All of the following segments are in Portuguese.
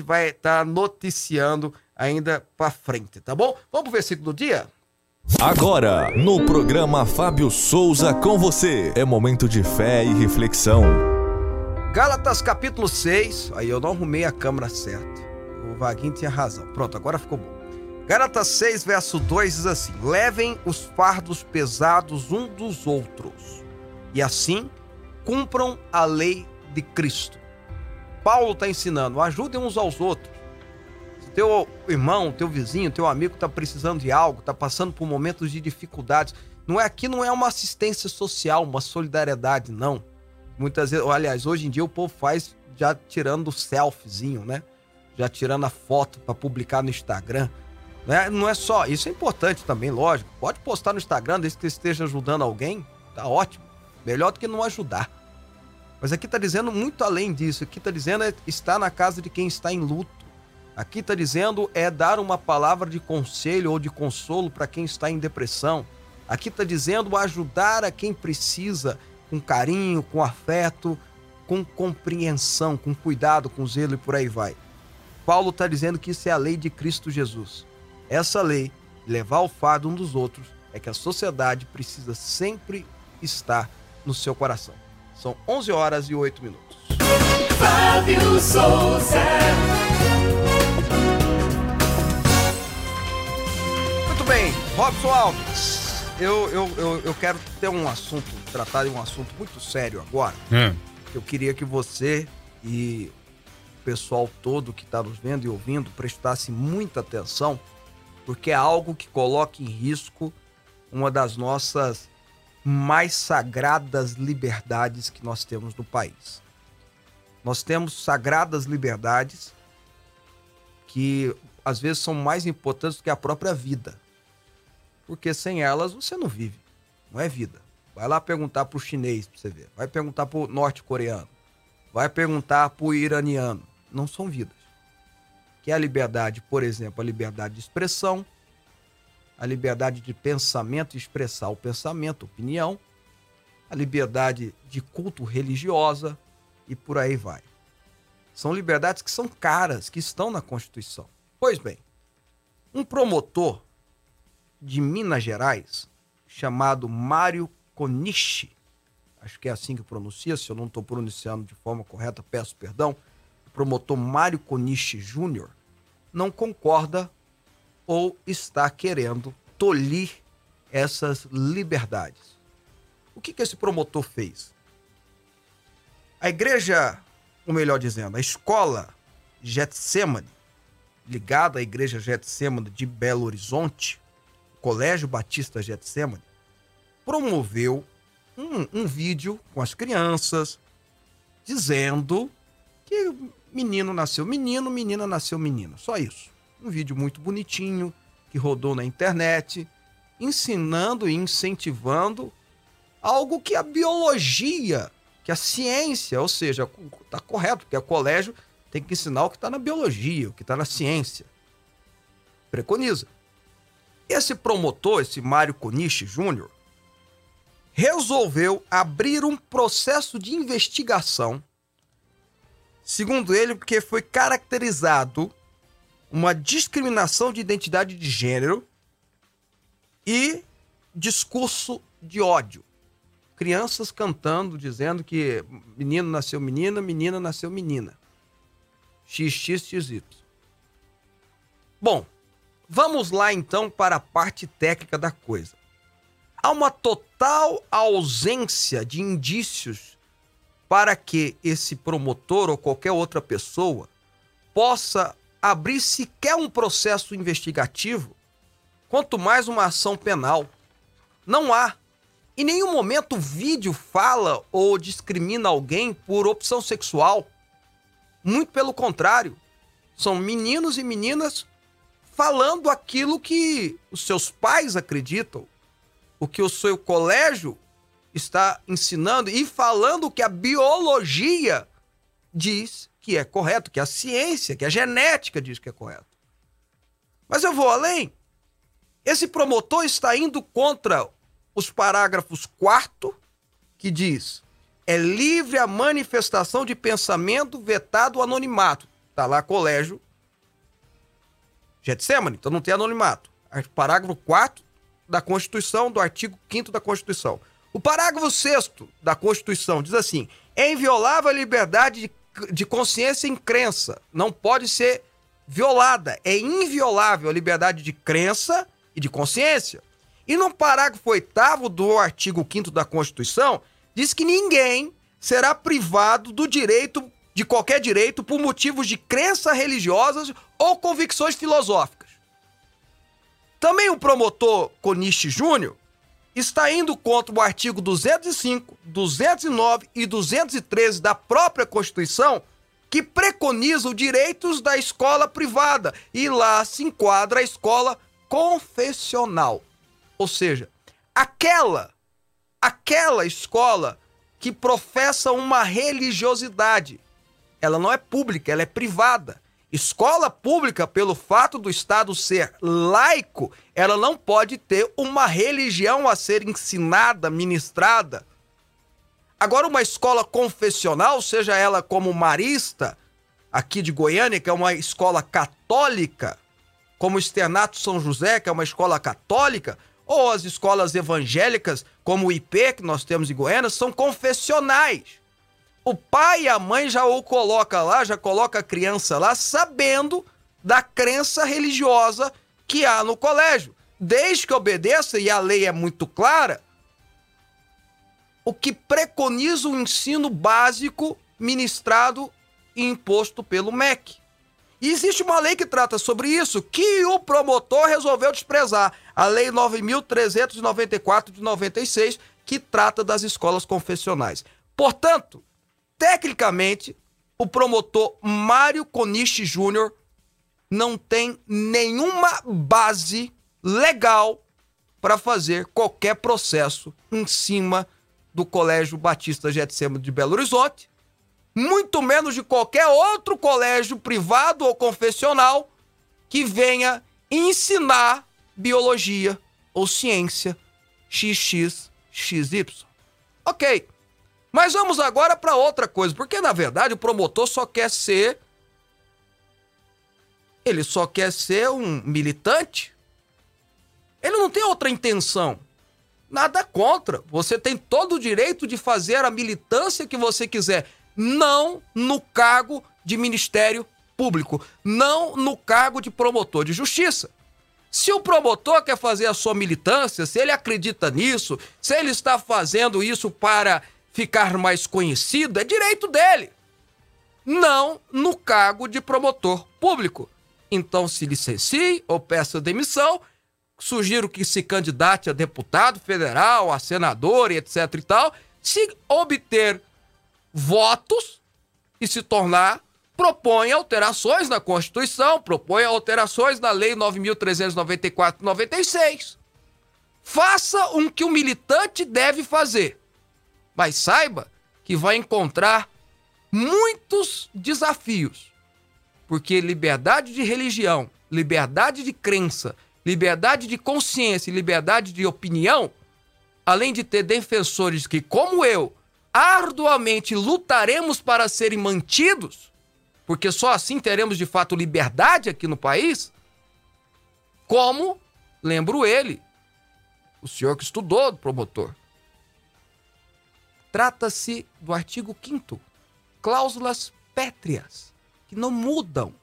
gente vai estar tá noticiando ainda para frente, tá bom? Vamos pro versículo do dia? Agora, no programa Fábio Souza com você, é momento de fé e reflexão. Gálatas capítulo 6, aí eu não arrumei a câmera certa. O Vaguinho tinha razão. Pronto, agora ficou bom. Gálatas 6, verso 2 diz assim: Levem os fardos pesados um dos outros, e assim cumpram a lei de Cristo. Paulo está ensinando, ajudem uns aos outros. Se teu irmão, teu vizinho, teu amigo está precisando de algo, está passando por momentos de dificuldades, não é aqui não é uma assistência social, uma solidariedade, não. Muitas vezes, aliás, hoje em dia o povo faz já tirando o selfiezinho, né? Já tirando a foto para publicar no Instagram. Não é, não é só, isso é importante também, lógico. Pode postar no Instagram, desde que esteja ajudando alguém, tá ótimo. Melhor do que não ajudar. Mas aqui está dizendo muito além disso. Aqui está dizendo é estar na casa de quem está em luto. Aqui está dizendo é dar uma palavra de conselho ou de consolo para quem está em depressão. Aqui está dizendo ajudar a quem precisa com carinho, com afeto, com compreensão, com cuidado, com zelo e por aí vai. Paulo está dizendo que isso é a lei de Cristo Jesus. Essa lei, levar o fardo um dos outros, é que a sociedade precisa sempre estar no seu coração. São 11 horas e 8 minutos. Fábio Souza. Muito bem, Robson Alves. Eu, eu, eu, eu quero ter um assunto, tratar de um assunto muito sério agora. É. Eu queria que você e o pessoal todo que está nos vendo e ouvindo prestasse muita atenção, porque é algo que coloca em risco uma das nossas mais sagradas liberdades que nós temos no país. Nós temos sagradas liberdades que às vezes são mais importantes do que a própria vida. Porque sem elas você não vive, não é vida. Vai lá perguntar para o chinês para você ver, vai perguntar para o norte-coreano, vai perguntar para o iraniano. Não são vidas. Que é a liberdade, por exemplo, a liberdade de expressão, a liberdade de pensamento e expressar o pensamento, opinião, a liberdade de culto religiosa e por aí vai. São liberdades que são caras, que estão na Constituição. Pois bem, um promotor de Minas Gerais, chamado Mário Conichi, acho que é assim que pronuncia, se eu não estou pronunciando de forma correta, peço perdão, promotor Mário Conichi Júnior, não concorda ou está querendo tolir essas liberdades. O que, que esse promotor fez? A igreja, ou melhor dizendo, a escola Getsemane, ligada à igreja Getsemane de Belo Horizonte, o Colégio Batista Getsemane, promoveu um, um vídeo com as crianças dizendo que menino nasceu menino, menina nasceu menina. Só isso um vídeo muito bonitinho que rodou na internet, ensinando e incentivando algo que a biologia, que a ciência, ou seja, está correto, porque o colégio tem que ensinar o que está na biologia, o que está na ciência. Preconiza. Esse promotor, esse Mário Coniche Júnior, resolveu abrir um processo de investigação, segundo ele, porque foi caracterizado uma discriminação de identidade de gênero e discurso de ódio. Crianças cantando, dizendo que menino nasceu menina, menina nasceu menina. XXXY. Bom, vamos lá então para a parte técnica da coisa. Há uma total ausência de indícios para que esse promotor ou qualquer outra pessoa possa abrir sequer um processo investigativo, quanto mais uma ação penal. Não há. Em nenhum momento o vídeo fala ou discrimina alguém por opção sexual. Muito pelo contrário. São meninos e meninas falando aquilo que os seus pais acreditam, o que o seu colégio está ensinando e falando o que a biologia diz que é correto, que a ciência, que a genética diz que é correto. Mas eu vou além. Esse promotor está indo contra os parágrafos 4 que diz: é livre a manifestação de pensamento vetado o anonimato. Tá lá colégio Getsemane, então não tem anonimato. Parágrafo 4 da Constituição, do artigo 5 da Constituição. O parágrafo 6 da Constituição diz assim: é inviolável a liberdade de, de consciência e crença. Não pode ser violada. É inviolável a liberdade de crença e de consciência. E no parágrafo 8 do artigo 5 da Constituição, diz que ninguém será privado do direito, de qualquer direito, por motivos de crenças religiosas ou convicções filosóficas. Também o promotor Coniche Júnior está indo contra o artigo 205, 209 e 213 da própria Constituição, que preconiza os direitos da escola privada e lá se enquadra a escola confessional. Ou seja, aquela aquela escola que professa uma religiosidade. Ela não é pública, ela é privada. Escola pública, pelo fato do Estado ser laico, ela não pode ter uma religião a ser ensinada, ministrada. Agora, uma escola confessional, seja ela como marista, aqui de Goiânia, que é uma escola católica, como o Externato São José, que é uma escola católica, ou as escolas evangélicas, como o IP, que nós temos em Goiânia, são confessionais. O pai e a mãe já o coloca lá, já coloca a criança lá, sabendo da crença religiosa que há no colégio. Desde que obedeça, e a lei é muito clara, o que preconiza o ensino básico ministrado e imposto pelo MEC. E existe uma lei que trata sobre isso, que o promotor resolveu desprezar. A Lei 9.394 de 96, que trata das escolas confessionais. Portanto, tecnicamente, o promotor Mário Coniche Júnior não tem nenhuma base legal para fazer qualquer processo em cima do Colégio Batista Getsemane de Belo Horizonte, muito menos de qualquer outro colégio privado ou confessional que venha ensinar biologia ou ciência XXXY. Ok. Mas vamos agora para outra coisa, porque na verdade o promotor só quer ser. Ele só quer ser um militante. Ele não tem outra intenção. Nada contra. Você tem todo o direito de fazer a militância que você quiser. Não no cargo de Ministério Público. Não no cargo de promotor de justiça. Se o promotor quer fazer a sua militância, se ele acredita nisso, se ele está fazendo isso para ficar mais conhecido, é direito dele. Não no cargo de promotor público. Então se licencie ou peça demissão. Sugiro que se candidate a deputado federal, a senador e etc e tal. Se obter votos e se tornar, propõe alterações na Constituição, propõe alterações na Lei 9.394-96. Faça o que o militante deve fazer. Mas saiba que vai encontrar muitos desafios. Porque liberdade de religião, liberdade de crença, liberdade de consciência e liberdade de opinião, além de ter defensores que, como eu, arduamente lutaremos para serem mantidos, porque só assim teremos de fato liberdade aqui no país, como, lembro ele, o senhor que estudou, promotor, Trata-se do artigo 5 cláusulas pétreas, que não mudam,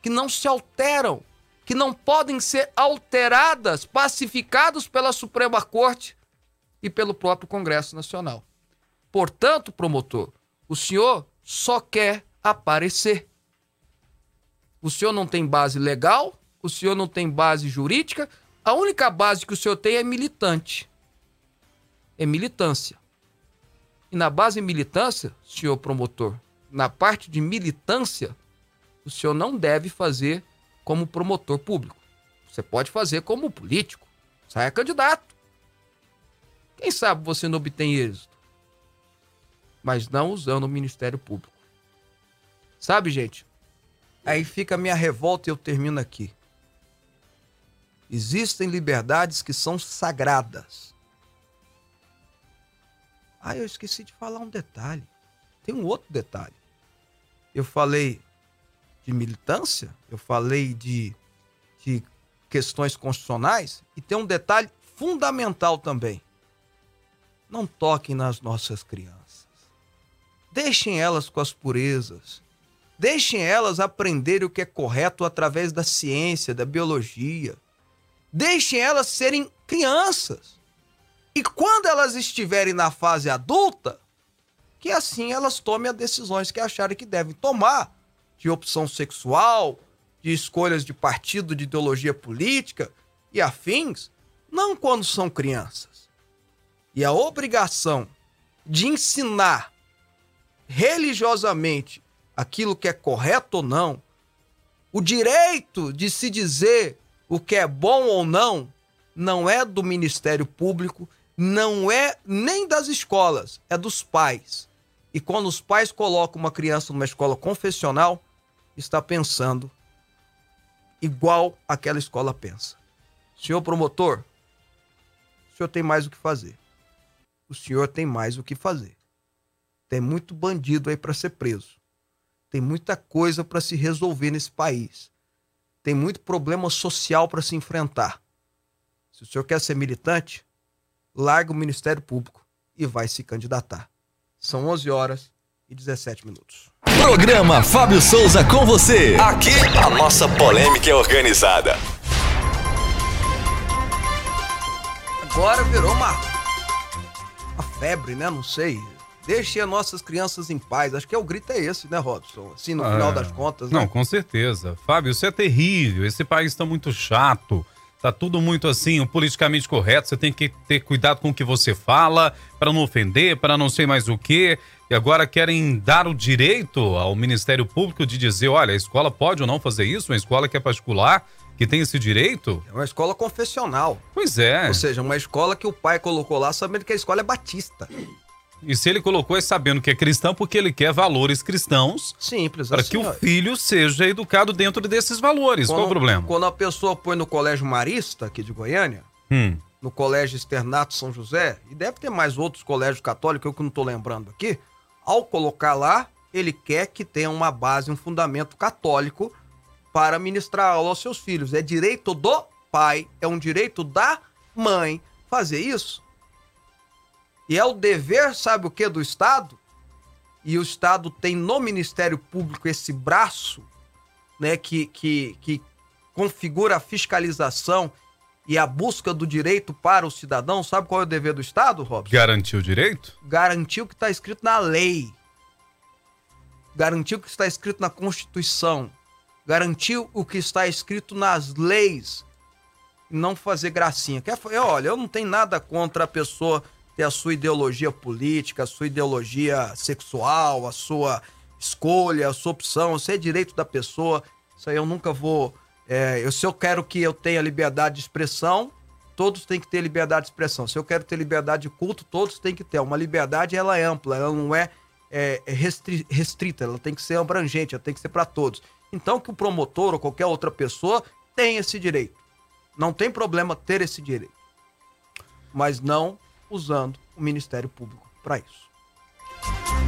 que não se alteram, que não podem ser alteradas, pacificados pela Suprema Corte e pelo próprio Congresso Nacional. Portanto, promotor, o senhor só quer aparecer. O senhor não tem base legal, o senhor não tem base jurídica, a única base que o senhor tem é militante. É militância. E na base militância, senhor promotor, na parte de militância, o senhor não deve fazer como promotor público. Você pode fazer como político. Saia candidato. Quem sabe você não obtém êxito. Mas não usando o Ministério Público. Sabe, gente? Aí fica a minha revolta e eu termino aqui. Existem liberdades que são sagradas. Ah, eu esqueci de falar um detalhe. Tem um outro detalhe. Eu falei de militância, eu falei de, de questões constitucionais, e tem um detalhe fundamental também. Não toquem nas nossas crianças. Deixem elas com as purezas. Deixem elas aprenderem o que é correto através da ciência, da biologia. Deixem elas serem crianças. E quando elas estiverem na fase adulta, que assim elas tomem as decisões que acharem que devem tomar, de opção sexual, de escolhas de partido, de ideologia política e afins, não quando são crianças. E a obrigação de ensinar religiosamente aquilo que é correto ou não, o direito de se dizer o que é bom ou não, não é do Ministério Público, não é nem das escolas, é dos pais. E quando os pais colocam uma criança numa escola confessional, está pensando igual aquela escola pensa. Senhor promotor, o senhor tem mais o que fazer. O senhor tem mais o que fazer. Tem muito bandido aí para ser preso. Tem muita coisa para se resolver nesse país. Tem muito problema social para se enfrentar. Se o senhor quer ser militante, larga o Ministério Público e vai se candidatar. São 11 horas e 17 minutos. Programa Fábio Souza com você. Aqui a nossa polêmica é organizada. Agora virou uma, uma febre, né? Não sei. Deixe as nossas crianças em paz. Acho que é o grito é esse, né, Robson? Assim, no final das contas. Né? Não, com certeza. Fábio, isso é terrível. Esse país está muito chato. Tá tudo muito assim, o politicamente correto. Você tem que ter cuidado com o que você fala, para não ofender, para não sei mais o quê. E agora querem dar o direito ao Ministério Público de dizer: olha, a escola pode ou não fazer isso, uma escola que é particular, que tem esse direito. É uma escola confessional. Pois é. Ou seja, uma escola que o pai colocou lá sabendo que a escola é batista. E se ele colocou é sabendo que é cristão porque ele quer valores cristãos. Simples. Para assim, que o filho seja educado dentro desses valores. Qual o problema? Quando a pessoa põe no colégio marista aqui de Goiânia, hum. no colégio Externato São José, e deve ter mais outros colégios católicos, eu que não estou lembrando aqui, ao colocar lá, ele quer que tenha uma base, um fundamento católico para ministrar aula aos seus filhos. É direito do pai, é um direito da mãe fazer isso. E é o dever, sabe o que, do Estado? E o Estado tem no Ministério Público esse braço, né, que, que, que configura a fiscalização e a busca do direito para o cidadão. Sabe qual é o dever do Estado, Robson? Garantir o direito? Garantir o que está escrito na lei. Garantir o que está escrito na Constituição. Garantir o que está escrito nas leis. Não fazer gracinha. Quer, olha, eu não tenho nada contra a pessoa ter a sua ideologia política, a sua ideologia sexual, a sua escolha, a sua opção, isso é direito da pessoa. Isso aí eu nunca vou. É, eu, se eu quero que eu tenha liberdade de expressão, todos têm que ter liberdade de expressão. Se eu quero ter liberdade de culto, todos têm que ter. Uma liberdade ela é ampla, ela não é, é, é restri restrita, ela tem que ser abrangente, ela tem que ser para todos. Então que o promotor ou qualquer outra pessoa tem esse direito. Não tem problema ter esse direito. Mas não usando o Ministério Público para isso.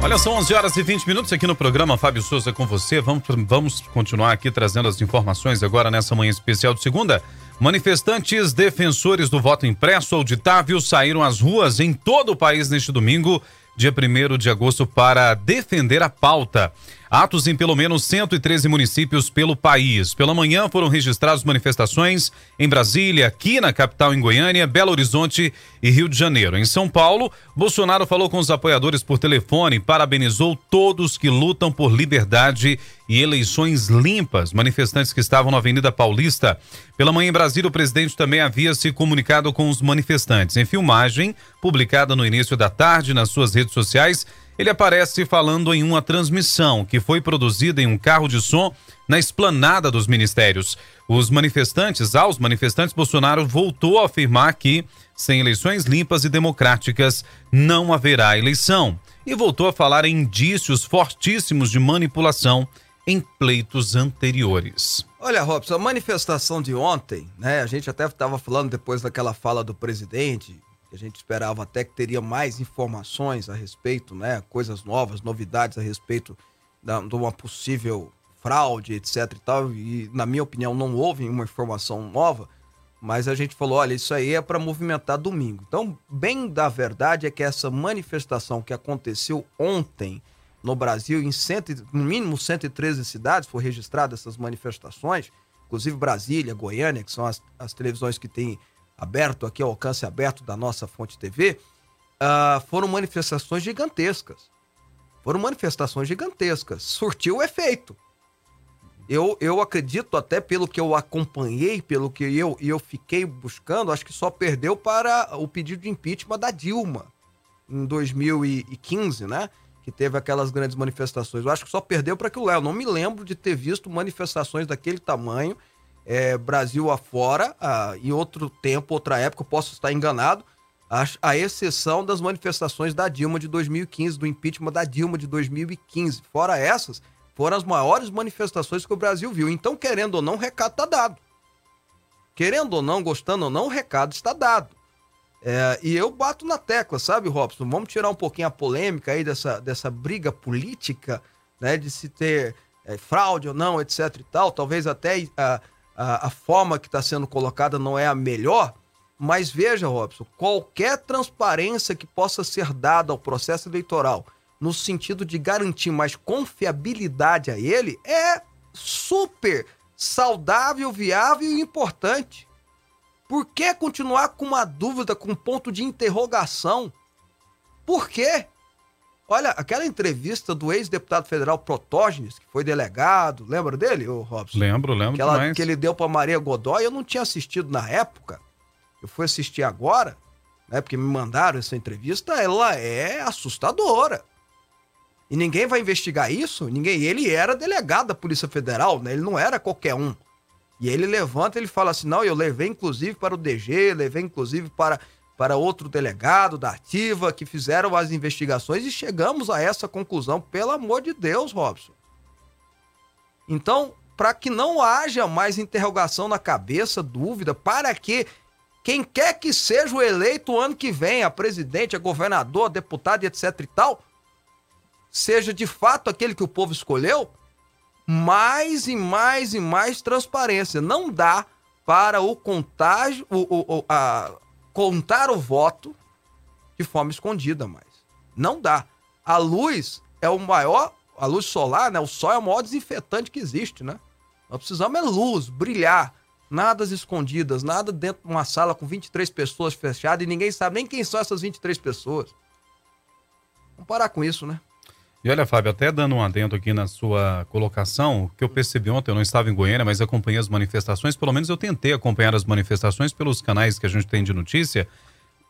Olha, são 11 horas e 20 minutos aqui no programa Fábio Souza com você. Vamos, vamos continuar aqui trazendo as informações agora nessa manhã especial de segunda. Manifestantes defensores do voto impresso auditável saíram às ruas em todo o país neste domingo, dia 1 de agosto, para defender a pauta. Atos em pelo menos 113 municípios pelo país. Pela manhã foram registradas manifestações em Brasília, aqui na capital em Goiânia, Belo Horizonte e Rio de Janeiro. Em São Paulo, Bolsonaro falou com os apoiadores por telefone e parabenizou todos que lutam por liberdade e eleições limpas. Manifestantes que estavam na Avenida Paulista. Pela manhã em Brasília, o presidente também havia se comunicado com os manifestantes. Em filmagem, publicada no início da tarde nas suas redes sociais, ele aparece falando em uma transmissão que foi produzida em um carro de som na esplanada dos ministérios. Os manifestantes, aos manifestantes, Bolsonaro voltou a afirmar que, sem eleições limpas e democráticas, não haverá eleição. E voltou a falar em indícios fortíssimos de manipulação em pleitos anteriores. Olha, Robson, a manifestação de ontem, né? A gente até estava falando depois daquela fala do presidente, a gente esperava até que teria mais informações a respeito, né? Coisas novas, novidades a respeito da, de uma possível fraude, etc e tal, e na minha opinião não houve uma informação nova, mas a gente falou, olha, isso aí é para movimentar domingo. Então, bem da verdade é que essa manifestação que aconteceu ontem no Brasil, em cento, no mínimo 113 cidades, foi registrada essas manifestações, inclusive Brasília, Goiânia, que são as, as televisões que têm aberto aqui, alcance aberto da nossa fonte TV, uh, ah, foram manifestações gigantescas. Foram manifestações gigantescas. Surtiu efeito. Eu, eu acredito, até pelo que eu acompanhei, pelo que eu, eu fiquei buscando, acho que só perdeu para o pedido de impeachment da Dilma em 2015, né? Que teve aquelas grandes manifestações. Eu acho que só perdeu para aquilo lá. Eu não me lembro de ter visto manifestações daquele tamanho, é, Brasil afora, ah, em outro tempo, outra época, posso estar enganado, a, a exceção das manifestações da Dilma de 2015, do impeachment da Dilma de 2015. Fora essas, foram as maiores manifestações que o Brasil viu. Então, querendo ou não, o recado está dado. Querendo ou não, gostando ou não, o recado está dado. É, e eu bato na tecla, sabe, Robson? Vamos tirar um pouquinho a polêmica aí dessa, dessa briga política, né? De se ter é, fraude ou não, etc e tal. Talvez até a, a, a forma que está sendo colocada não é a melhor. Mas veja, Robson, qualquer transparência que possa ser dada ao processo eleitoral, no sentido de garantir mais confiabilidade a ele, é super saudável, viável e importante. Por que continuar com uma dúvida, com um ponto de interrogação? Por quê? Olha, aquela entrevista do ex-deputado federal Protógenes, que foi delegado, lembra dele, o Robson? Lembro, lembro que, ela, que ele deu para Maria Godoy, eu não tinha assistido na época eu fui assistir agora, né, porque me mandaram essa entrevista, ela é assustadora. E ninguém vai investigar isso? Ninguém. Ele era delegado da Polícia Federal, né? Ele não era qualquer um. E ele levanta, ele fala assim: "Não, eu levei inclusive para o DG, levei inclusive para para outro delegado da Ativa que fizeram as investigações e chegamos a essa conclusão, pelo amor de Deus, Robson. Então, para que não haja mais interrogação na cabeça, dúvida, para que quem quer que seja o eleito o ano que vem, a presidente, a governador, a deputado, etc e tal, seja de fato aquele que o povo escolheu, mais e mais e mais transparência. Não dá para o contágio, o, o, a, contar o voto de forma escondida mais. Não dá. A luz é o maior, a luz solar, né? O sol é o maior desinfetante que existe, né? Nós precisamos é luz, brilhar nada escondidas, nada dentro de uma sala com 23 pessoas fechadas e ninguém sabe nem quem são essas 23 pessoas. Vamos parar com isso, né? E olha, Fábio, até dando um adendo aqui na sua colocação, que eu percebi ontem, eu não estava em Goiânia, mas acompanhei as manifestações, pelo menos eu tentei acompanhar as manifestações pelos canais que a gente tem de notícia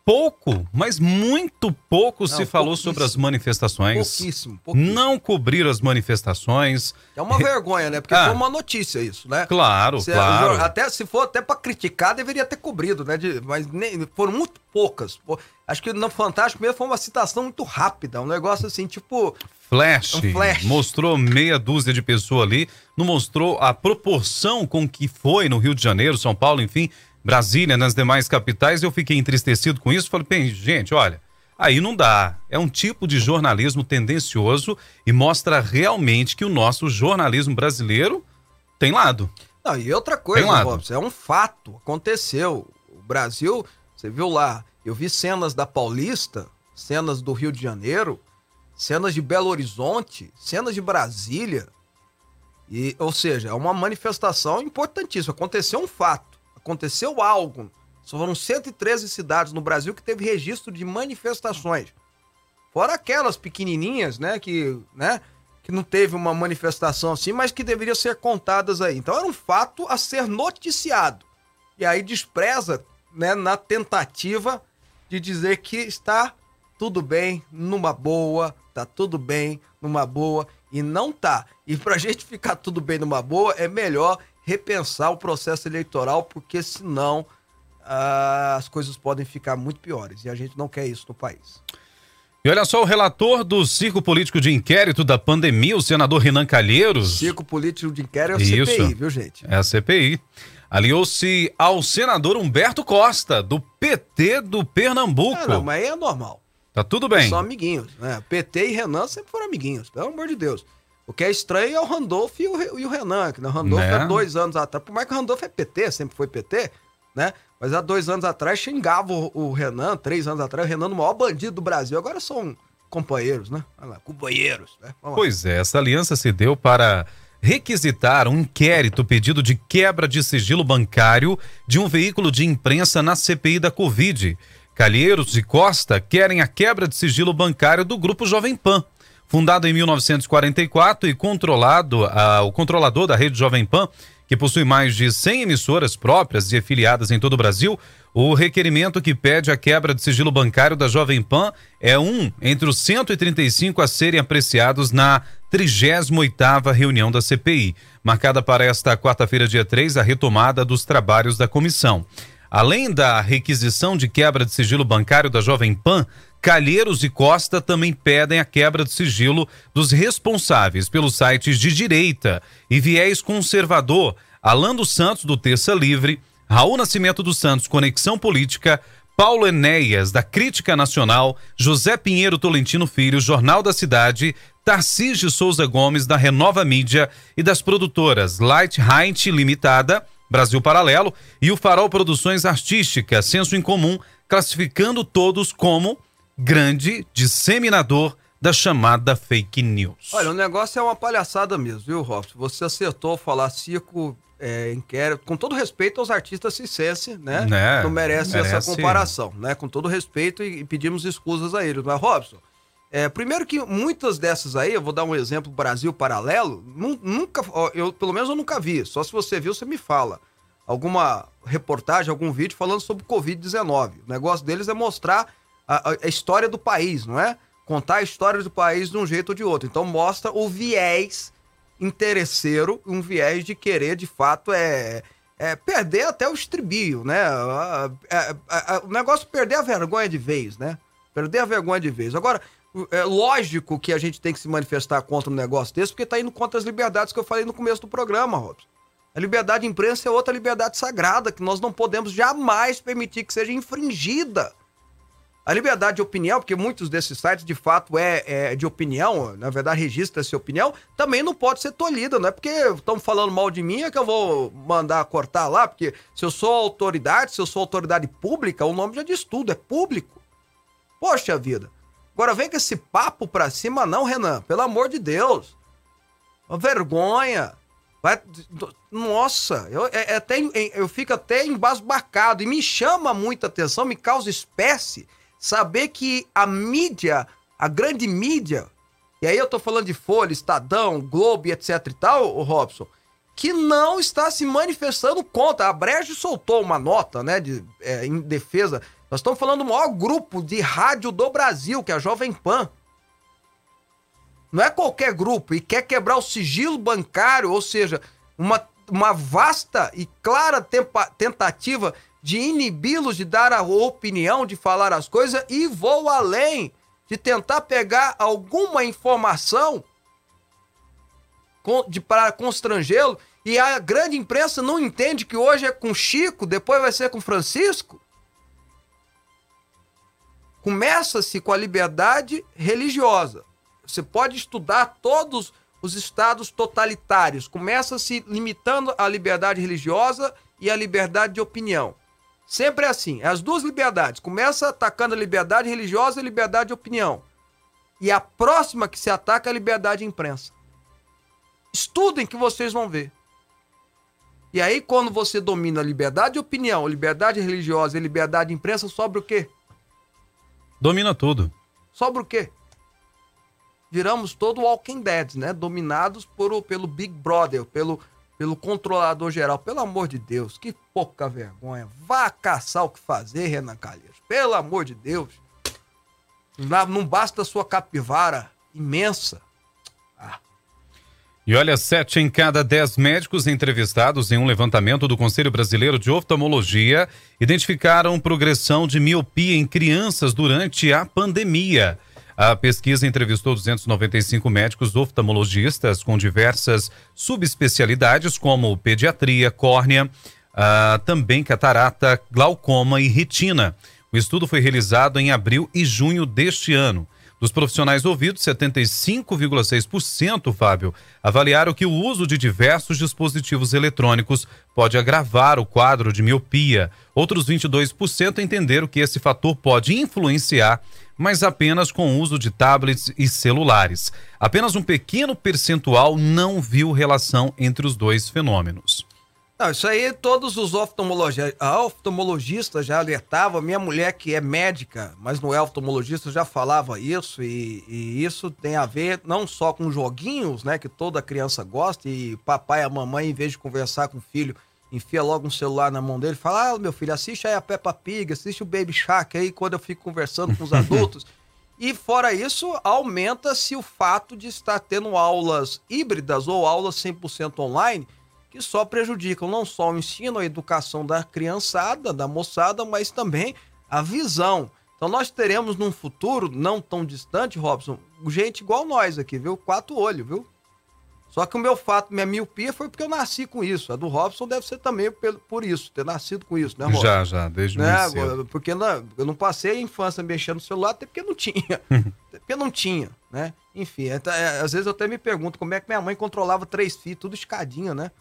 pouco, mas muito pouco não, se falou sobre as manifestações. Pouquíssimo, pouquíssimo. Não cobriram as manifestações. É uma vergonha, né? Porque ah, foi uma notícia isso, né? Claro, se, claro. Até se for até para criticar, deveria ter cobrido, né? De, mas nem, foram muito poucas. Acho que no Fantástico mesmo foi uma citação muito rápida, um negócio assim, tipo Flash, um flash. Mostrou meia dúzia de pessoas ali, não mostrou a proporção com que foi no Rio de Janeiro, São Paulo, enfim, Brasília, nas demais capitais, eu fiquei entristecido com isso. Falei, bem, gente, olha, aí não dá. É um tipo de jornalismo tendencioso e mostra realmente que o nosso jornalismo brasileiro tem lado. Não, e outra coisa, Robson, é um fato, aconteceu. O Brasil, você viu lá, eu vi cenas da Paulista, cenas do Rio de Janeiro, cenas de Belo Horizonte, cenas de Brasília. E, ou seja, é uma manifestação importantíssima. Aconteceu um fato aconteceu algo. Foram 113 cidades no Brasil que teve registro de manifestações. Fora aquelas pequenininhas, né, que, né, que não teve uma manifestação assim, mas que deveriam ser contadas aí. Então era um fato a ser noticiado. E aí despreza, né, na tentativa de dizer que está tudo bem, numa boa, tá tudo bem, numa boa, e não tá. E pra gente ficar tudo bem numa boa, é melhor repensar o processo eleitoral, porque senão ah, as coisas podem ficar muito piores. E a gente não quer isso no país. E olha só, o relator do Circo Político de Inquérito da pandemia, o senador Renan Calheiros. Circo Político de Inquérito é a CPI, viu, gente? É a CPI. Aliou-se ao senador Humberto Costa, do PT do Pernambuco. É, não, mas aí é normal. Tá tudo bem. São amiguinhos, né? PT e Renan sempre foram amiguinhos, pelo amor de Deus. O que é estranho é o Randolph e o, e o Renan, que né? o Randolph né? há dois anos atrás, por mais que o Randolph é PT, sempre foi PT, né? Mas há dois anos atrás xingava o, o Renan, três anos atrás, o Renan no maior bandido do Brasil. Agora são companheiros, né? Lá, companheiros, né? Pois é, essa aliança se deu para requisitar um inquérito pedido de quebra de sigilo bancário de um veículo de imprensa na CPI da Covid. Calheiros e Costa querem a quebra de sigilo bancário do Grupo Jovem Pan. Fundado em 1944 e controlado, uh, o controlador da rede Jovem Pan, que possui mais de 100 emissoras próprias e afiliadas em todo o Brasil, o requerimento que pede a quebra de sigilo bancário da Jovem Pan é um entre os 135 a serem apreciados na 38ª reunião da CPI, marcada para esta quarta-feira, dia 3, a retomada dos trabalhos da comissão. Além da requisição de quebra de sigilo bancário da Jovem Pan, Calheiros e Costa também pedem a quebra de sigilo dos responsáveis pelos sites de direita e viés conservador Alan dos Santos, do Terça Livre, Raul Nascimento dos Santos, Conexão Política, Paulo Enéas, da Crítica Nacional, José Pinheiro Tolentino Filho, Jornal da Cidade, Tarcísio Souza Gomes, da Renova Mídia e das produtoras Light Heint Limitada, Brasil Paralelo e o Farol Produções Artísticas, Senso em Comum, classificando todos como grande disseminador da chamada fake news. Olha, o negócio é uma palhaçada mesmo, viu, Robson? Você acertou falar circo, é, inquérito, com todo respeito aos artistas circense, né? né? Não merece, merece, essa comparação, né? Com todo respeito e, e pedimos escusas a eles, mas é, Robson, é, primeiro que muitas dessas aí, eu vou dar um exemplo, Brasil Paralelo, nunca, eu pelo menos eu nunca vi, só se você viu, você me fala. Alguma reportagem, algum vídeo falando sobre o Covid-19. O negócio deles é mostrar a, a, história do país, não é? Contar a história do país de um jeito ou de outro. Então mostra o viés interesseiro, um viés de querer, de fato, é, é perder até o estribio, né? É, é, o negócio perder a vergonha de vez, né? Perder a vergonha de vez. Agora, é lógico que a gente tem que se manifestar contra um negócio desse, porque tá indo contra as liberdades que eu falei no começo do programa, Robson. A liberdade de imprensa é outra liberdade sagrada que nós não podemos jamais permitir que seja infringida. A liberdade de opinião, porque muitos desses sites de fato é, é de opinião, na verdade registra essa opinião, também não pode ser tolhida, não é porque estão falando mal de mim é que eu vou mandar cortar lá, porque se eu sou autoridade, se eu sou autoridade pública, o nome já diz tudo, é público. Poxa vida. Agora vem com esse papo pra cima não, Renan, pelo amor de Deus. Uma vergonha. Vai, nossa, eu, é, é até, eu fico até embasbacado e me chama muita atenção, me causa espécie saber que a mídia, a grande mídia, e aí eu tô falando de Folha, Estadão, Globo etc e tal, o Robson, que não está se manifestando contra. A Brejo soltou uma nota, né, de, é, em defesa. Nós estamos falando do maior grupo de rádio do Brasil, que é a Jovem Pan. Não é qualquer grupo e quer quebrar o sigilo bancário, ou seja, uma, uma vasta e clara tentativa de inibi-los de dar a opinião, de falar as coisas, e vou além de tentar pegar alguma informação para constrangê-lo. E a grande imprensa não entende que hoje é com Chico, depois vai ser com Francisco. Começa-se com a liberdade religiosa. Você pode estudar todos os estados totalitários. Começa-se limitando a liberdade religiosa e a liberdade de opinião. Sempre é assim, as duas liberdades. Começa atacando a liberdade religiosa e a liberdade de opinião. E a próxima que se ataca é a liberdade de imprensa. Estudem que vocês vão ver. E aí, quando você domina a liberdade de opinião, liberdade religiosa e liberdade de imprensa, sobra o quê? Domina tudo. Sobra o quê? Viramos todo Walking Dead, né? Dominados por, pelo Big Brother, pelo pelo controlador geral. Pelo amor de Deus, que pouca vergonha. Vá caçar o que fazer, Renan Calheiros. Pelo amor de Deus. Não basta sua capivara imensa. Ah. E olha, sete em cada dez médicos entrevistados em um levantamento do Conselho Brasileiro de Oftalmologia identificaram progressão de miopia em crianças durante a pandemia. A pesquisa entrevistou 295 médicos oftalmologistas com diversas subespecialidades, como pediatria, córnea, uh, também catarata, glaucoma e retina. O estudo foi realizado em abril e junho deste ano. Dos profissionais ouvidos, 75,6%, Fábio, avaliaram que o uso de diversos dispositivos eletrônicos pode agravar o quadro de miopia. Outros 22% entenderam que esse fator pode influenciar, mas apenas com o uso de tablets e celulares. Apenas um pequeno percentual não viu relação entre os dois fenômenos. Não, isso aí todos os oftalmologistas, já alertavam. Minha mulher, que é médica, mas não é oftalmologista, já falava isso. E, e, isso tem a ver não só com joguinhos, né? Que toda criança gosta. E papai e a mamãe, em vez de conversar com o filho, enfia logo um celular na mão dele e fala: Ah, meu filho, assiste aí a Peppa Pig, assiste o Baby Shark aí quando eu fico conversando com os adultos. E fora isso, aumenta-se o fato de estar tendo aulas híbridas ou aulas 100% online que só prejudicam não só o ensino, a educação da criançada, da moçada, mas também a visão. Então nós teremos num futuro não tão distante, Robson, gente igual nós aqui, viu? Quatro olhos, viu? Só que o meu fato, minha miopia foi porque eu nasci com isso. A do Robson deve ser também por isso, ter nascido com isso, né, Robson? Já, já, desde né? cedo. Porque não, eu não passei a infância mexendo no celular, até porque não tinha. até porque não tinha, né? Enfim, é, é, às vezes eu até me pergunto como é que minha mãe controlava três filhos, tudo escadinha, né?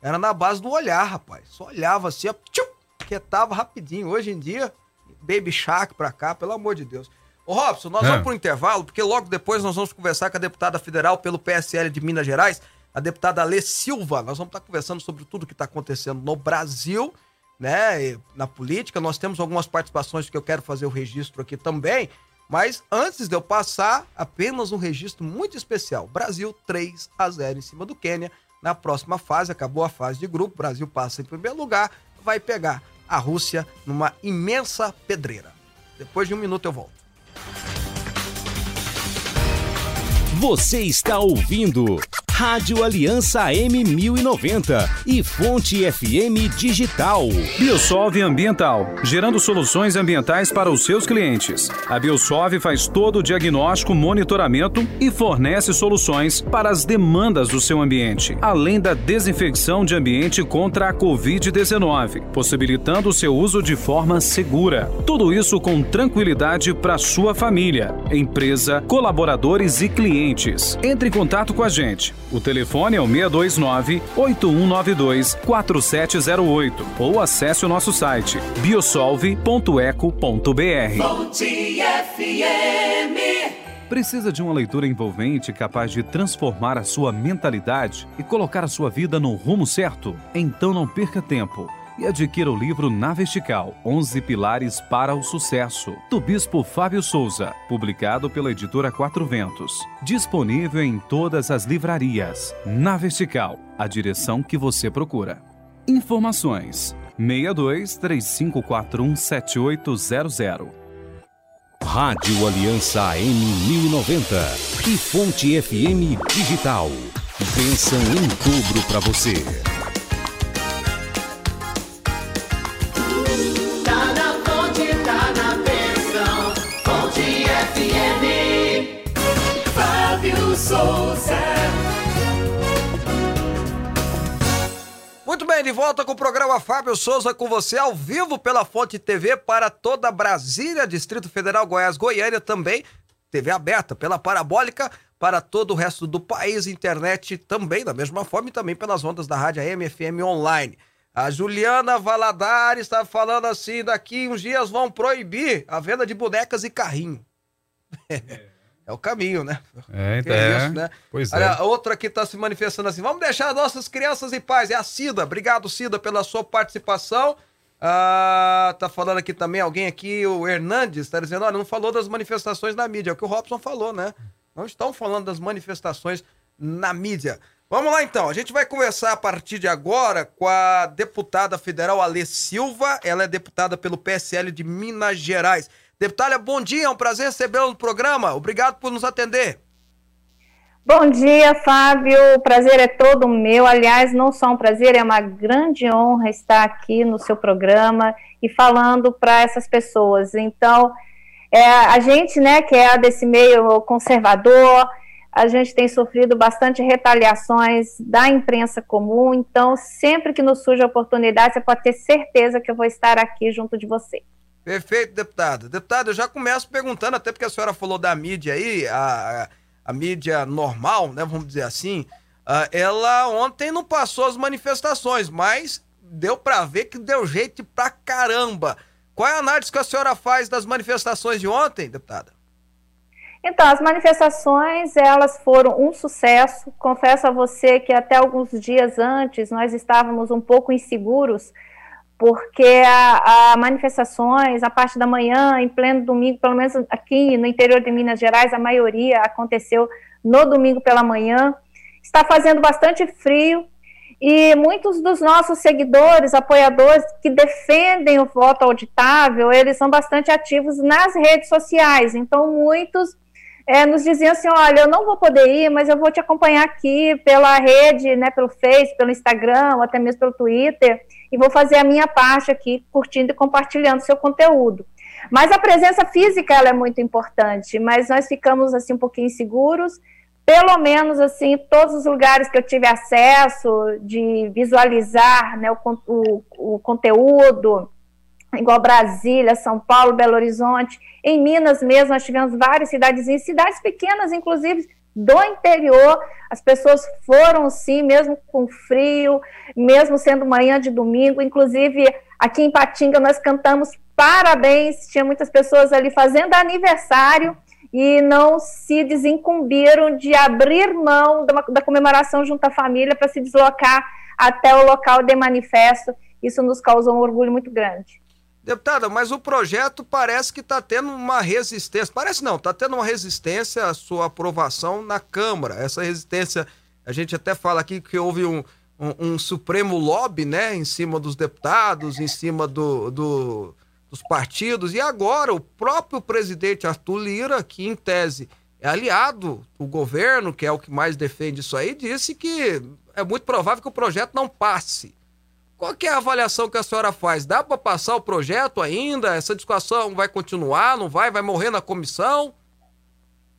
Era na base do olhar, rapaz. Só olhava assim, ó, tchum, quietava rapidinho. Hoje em dia, Baby Shark pra cá, pelo amor de Deus. Ô Robson, nós é. vamos pro intervalo, porque logo depois nós vamos conversar com a deputada federal pelo PSL de Minas Gerais, a deputada Alê Silva. Nós vamos estar conversando sobre tudo que está acontecendo no Brasil, né? Na política. Nós temos algumas participações que eu quero fazer o registro aqui também. Mas antes de eu passar, apenas um registro muito especial. Brasil 3 a 0 em cima do Quênia na próxima fase, acabou a fase de grupo, o Brasil passa em primeiro lugar, vai pegar a Rússia numa imensa pedreira. Depois de um minuto eu volto. Você está ouvindo Rádio Aliança M1090 e Fonte FM Digital. Biosolve Ambiental, gerando soluções ambientais para os seus clientes. A Biosolve faz todo o diagnóstico, monitoramento e fornece soluções para as demandas do seu ambiente, além da desinfecção de ambiente contra a Covid-19, possibilitando o seu uso de forma segura. Tudo isso com tranquilidade para sua família, empresa, colaboradores e clientes. Entre em contato com a gente o telefone é o 629 8192 4708 ou acesse o nosso site biosolve.eco.br. Precisa de uma leitura envolvente capaz de transformar a sua mentalidade e colocar a sua vida no rumo certo? Então não perca tempo e adquira o livro Na Vertical, 11 Pilares para o Sucesso, do Bispo Fábio Souza, publicado pela editora Quatro Ventos. Disponível em todas as livrarias. Na Vertical, a direção que você procura. Informações: 62 3541 7800. Rádio Aliança AM 1090 e Fonte FM Digital. Bênção em dobro para você. De volta com o programa Fábio Souza com você ao vivo pela Fonte TV para toda Brasília, Distrito Federal, Goiás, Goiânia também. TV aberta pela Parabólica para todo o resto do país, internet também, da mesma forma, e também pelas ondas da rádio AM FM online. A Juliana Valadares está falando assim: daqui uns dias vão proibir a venda de bonecas e carrinho. É. É o caminho, né? É, então, é, isso, né? Pois Olha, é. Outra aqui está se manifestando assim: vamos deixar nossas crianças em paz. É a Cida. Obrigado, Cida, pela sua participação. Ah, tá falando aqui também alguém aqui, o Hernandes, está dizendo: olha, não falou das manifestações na mídia. É o que o Robson falou, né? Não estão falando das manifestações na mídia. Vamos lá então, a gente vai conversar a partir de agora com a deputada federal Alê Silva, ela é deputada pelo PSL de Minas Gerais. Deputada, bom dia, é um prazer recebê-la no programa. Obrigado por nos atender. Bom dia, Fábio. O prazer é todo meu. Aliás, não só um prazer, é uma grande honra estar aqui no seu programa e falando para essas pessoas. Então, é, a gente, né, que é desse meio conservador, a gente tem sofrido bastante retaliações da imprensa comum. Então, sempre que nos surge a oportunidade, você pode ter certeza que eu vou estar aqui junto de você. Perfeito, deputada. Deputada, eu já começo perguntando, até porque a senhora falou da mídia aí, a, a mídia normal, né, vamos dizer assim, uh, ela ontem não passou as manifestações, mas deu para ver que deu jeito pra caramba. Qual é a análise que a senhora faz das manifestações de ontem, deputada? Então, as manifestações, elas foram um sucesso. Confesso a você que até alguns dias antes nós estávamos um pouco inseguros, porque a manifestações, a parte da manhã, em pleno domingo, pelo menos aqui no interior de Minas Gerais, a maioria aconteceu no domingo pela manhã. Está fazendo bastante frio, e muitos dos nossos seguidores, apoiadores que defendem o voto auditável, eles são bastante ativos nas redes sociais. Então, muitos é, nos diziam assim: olha, eu não vou poder ir, mas eu vou te acompanhar aqui pela rede, né, pelo Face, pelo Instagram, ou até mesmo pelo Twitter, e vou fazer a minha parte aqui, curtindo e compartilhando seu conteúdo. Mas a presença física ela é muito importante, mas nós ficamos assim um pouquinho seguros pelo menos assim, todos os lugares que eu tive acesso de visualizar né, o, o, o conteúdo, igual Brasília, São Paulo, Belo Horizonte, em Minas mesmo, nós tivemos várias cidades, em cidades pequenas, inclusive do interior, as pessoas foram sim, mesmo com frio, mesmo sendo manhã de domingo, inclusive aqui em Patinga nós cantamos parabéns, tinha muitas pessoas ali fazendo aniversário, e não se desincumbiram de abrir mão da, da comemoração junto à família para se deslocar até o local de manifesto. Isso nos causou um orgulho muito grande. Deputada, mas o projeto parece que está tendo uma resistência. Parece não, está tendo uma resistência à sua aprovação na Câmara. Essa resistência, a gente até fala aqui que houve um, um, um supremo lobby, né, em cima dos deputados, em cima do, do dos partidos, e agora o próprio presidente Arthur Lira, que em tese é aliado do governo, que é o que mais defende isso aí, disse que é muito provável que o projeto não passe. Qual que é a avaliação que a senhora faz? Dá para passar o projeto ainda? Essa discussão vai continuar? Não vai? Vai morrer na comissão?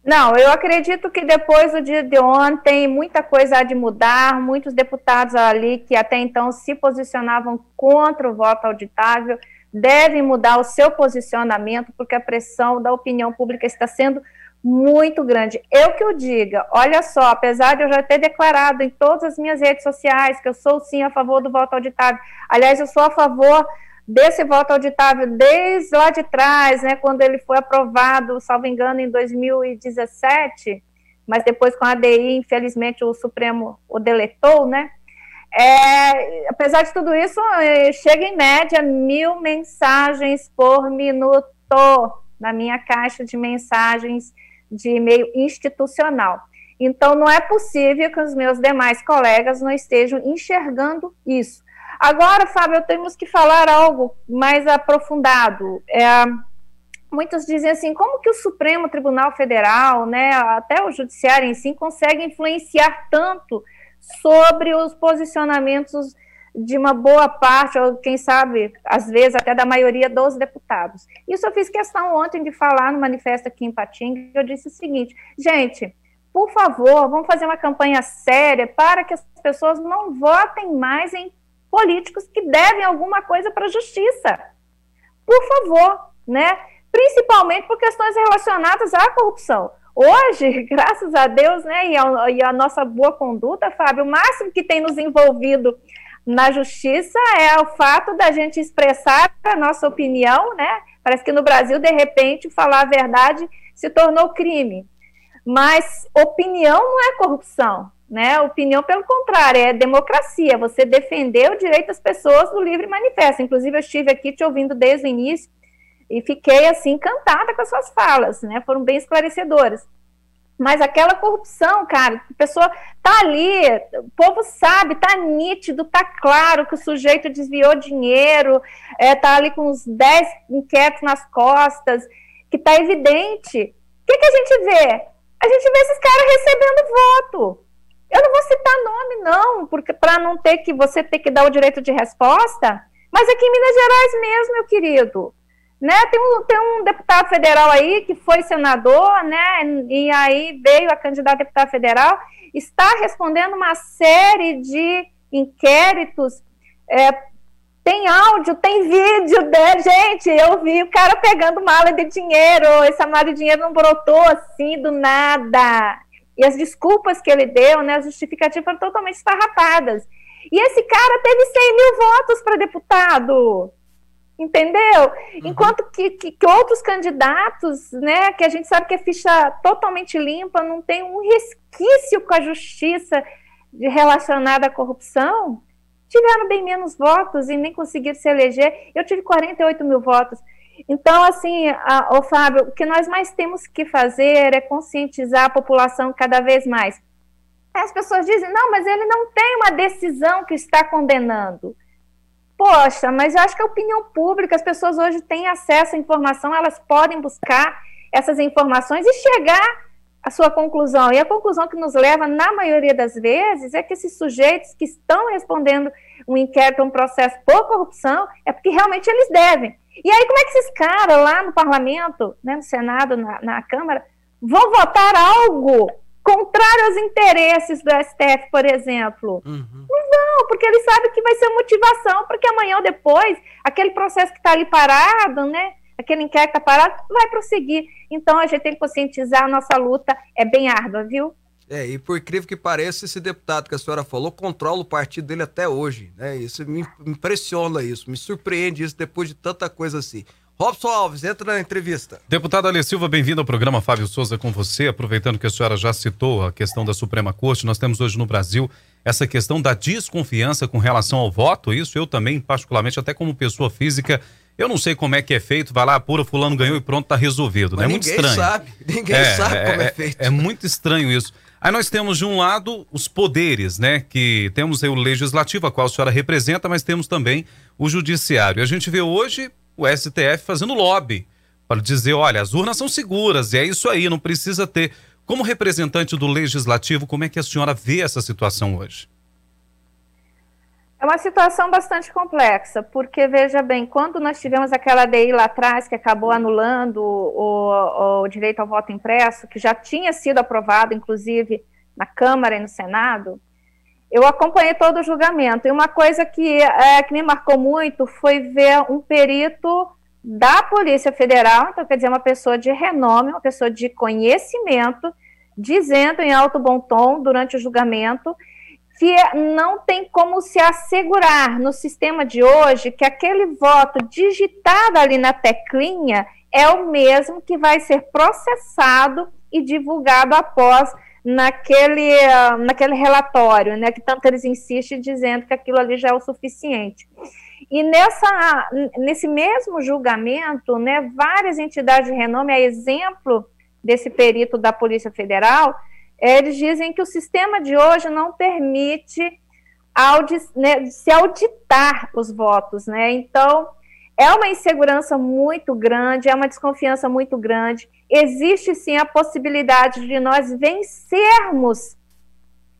Não, eu acredito que depois do dia de ontem, muita coisa há de mudar. Muitos deputados ali que até então se posicionavam contra o voto auditável devem mudar o seu posicionamento, porque a pressão da opinião pública está sendo muito grande. Eu que o diga, olha só, apesar de eu já ter declarado em todas as minhas redes sociais que eu sou sim a favor do voto auditável, aliás, eu sou a favor desse voto auditável desde lá de trás, né, quando ele foi aprovado, salvo engano, em 2017, mas depois com a ADI, infelizmente, o Supremo o deletou, né, é, apesar de tudo isso, é, chega em média mil mensagens por minuto na minha caixa de mensagens de e-mail institucional. Então, não é possível que os meus demais colegas não estejam enxergando isso. Agora, Fábio, temos que falar algo mais aprofundado. É, muitos dizem assim, como que o Supremo Tribunal Federal, né, até o Judiciário em si, consegue influenciar tanto sobre os posicionamentos de uma boa parte, ou quem sabe, às vezes, até da maioria dos deputados. Isso eu fiz questão ontem de falar no manifesto aqui em Patinga, eu disse o seguinte, gente, por favor, vamos fazer uma campanha séria para que as pessoas não votem mais em políticos que devem alguma coisa para a justiça. Por favor, né? Principalmente por questões relacionadas à corrupção. Hoje, graças a Deus, né, e a, e a, nossa boa conduta, Fábio, o máximo que tem nos envolvido na justiça é o fato da gente expressar a nossa opinião, né? Parece que no Brasil, de repente, falar a verdade se tornou crime. Mas opinião não é corrupção, né? Opinião, pelo contrário, é democracia. Você defender o direito das pessoas do livre manifesto. Inclusive, eu estive aqui te ouvindo desde o início e fiquei assim encantada com as suas falas, né? Foram bem esclarecedoras. Mas aquela corrupção, cara, a pessoa tá ali, o povo sabe, tá nítido, tá claro que o sujeito desviou dinheiro, é, tá ali com uns 10 inquéritos nas costas, que tá evidente. O que, que a gente vê? A gente vê esses caras recebendo voto. Eu não vou citar nome, não, porque para não ter que você ter que dar o direito de resposta, mas aqui em Minas Gerais mesmo, meu querido. Né? Tem, um, tem um deputado federal aí que foi senador, né? E aí veio a candidata a deputado federal, está respondendo uma série de inquéritos é, tem áudio, tem vídeo, né? Gente, eu vi o cara pegando mala de dinheiro. Essa mala de dinheiro não brotou assim do nada. E as desculpas que ele deu, né? As justificativas foram totalmente esfarrapadas. E esse cara teve 100 mil votos para deputado. Entendeu? Uhum. Enquanto que, que, que, outros candidatos, né, que a gente sabe que é ficha totalmente limpa, não tem um resquício com a justiça relacionada à corrupção, tiveram bem menos votos e nem conseguiram se eleger. Eu tive 48 mil votos. Então, assim, a, o Fábio, o que nós mais temos que fazer é conscientizar a população cada vez mais. As pessoas dizem, não, mas ele não tem uma decisão que está condenando. Poxa, mas eu acho que a opinião pública, as pessoas hoje têm acesso à informação, elas podem buscar essas informações e chegar à sua conclusão. E a conclusão que nos leva, na maioria das vezes, é que esses sujeitos que estão respondendo um inquérito, um processo por corrupção, é porque realmente eles devem. E aí, como é que esses caras lá no parlamento, né, no Senado, na, na Câmara, vão votar algo contrário aos interesses do STF, por exemplo. Uhum. Não porque eles sabem que vai ser motivação, porque amanhã ou depois, aquele processo que está ali parado, né? Aquele inquérito está parado, vai prosseguir. Então a gente tem que conscientizar, a nossa luta é bem árdua, viu? É, e por incrível que pareça, esse deputado que a senhora falou controla o partido dele até hoje, né? Isso me impressiona isso, me surpreende isso depois de tanta coisa assim. Robson Alves, entra na entrevista. Deputada Ale Silva, bem-vindo ao programa Fábio Souza com você. Aproveitando que a senhora já citou a questão da Suprema Corte, nós temos hoje no Brasil essa questão da desconfiança com relação ao voto. Isso eu também, particularmente, até como pessoa física, eu não sei como é que é feito, vai lá, apura, fulano ganhou e pronto, tá resolvido. Né? É muito estranho. Sabe, ninguém é, sabe como é, é feito. É muito estranho isso. Aí nós temos de um lado os poderes, né? Que temos aí o legislativo, a qual a senhora representa, mas temos também o judiciário. A gente vê hoje o STF fazendo lobby para dizer, olha, as urnas são seguras e é isso aí, não precisa ter. Como representante do legislativo, como é que a senhora vê essa situação hoje? É uma situação bastante complexa, porque veja bem, quando nós tivemos aquela DI lá atrás que acabou anulando o, o direito ao voto impresso, que já tinha sido aprovado, inclusive, na Câmara e no Senado, eu acompanhei todo o julgamento. E uma coisa que, é, que me marcou muito foi ver um perito da Polícia Federal, então quer dizer, uma pessoa de renome, uma pessoa de conhecimento, dizendo em alto bom tom durante o julgamento que não tem como se assegurar no sistema de hoje que aquele voto digitado ali na teclinha é o mesmo que vai ser processado e divulgado após naquele, uh, naquele relatório, né, que tanto eles insistem dizendo que aquilo ali já é o suficiente. E nessa, nesse mesmo julgamento, né, várias entidades de renome, a exemplo desse perito da Polícia Federal, eles dizem que o sistema de hoje não permite audi né, se auditar os votos, né? Então, é uma insegurança muito grande, é uma desconfiança muito grande. Existe sim a possibilidade de nós vencermos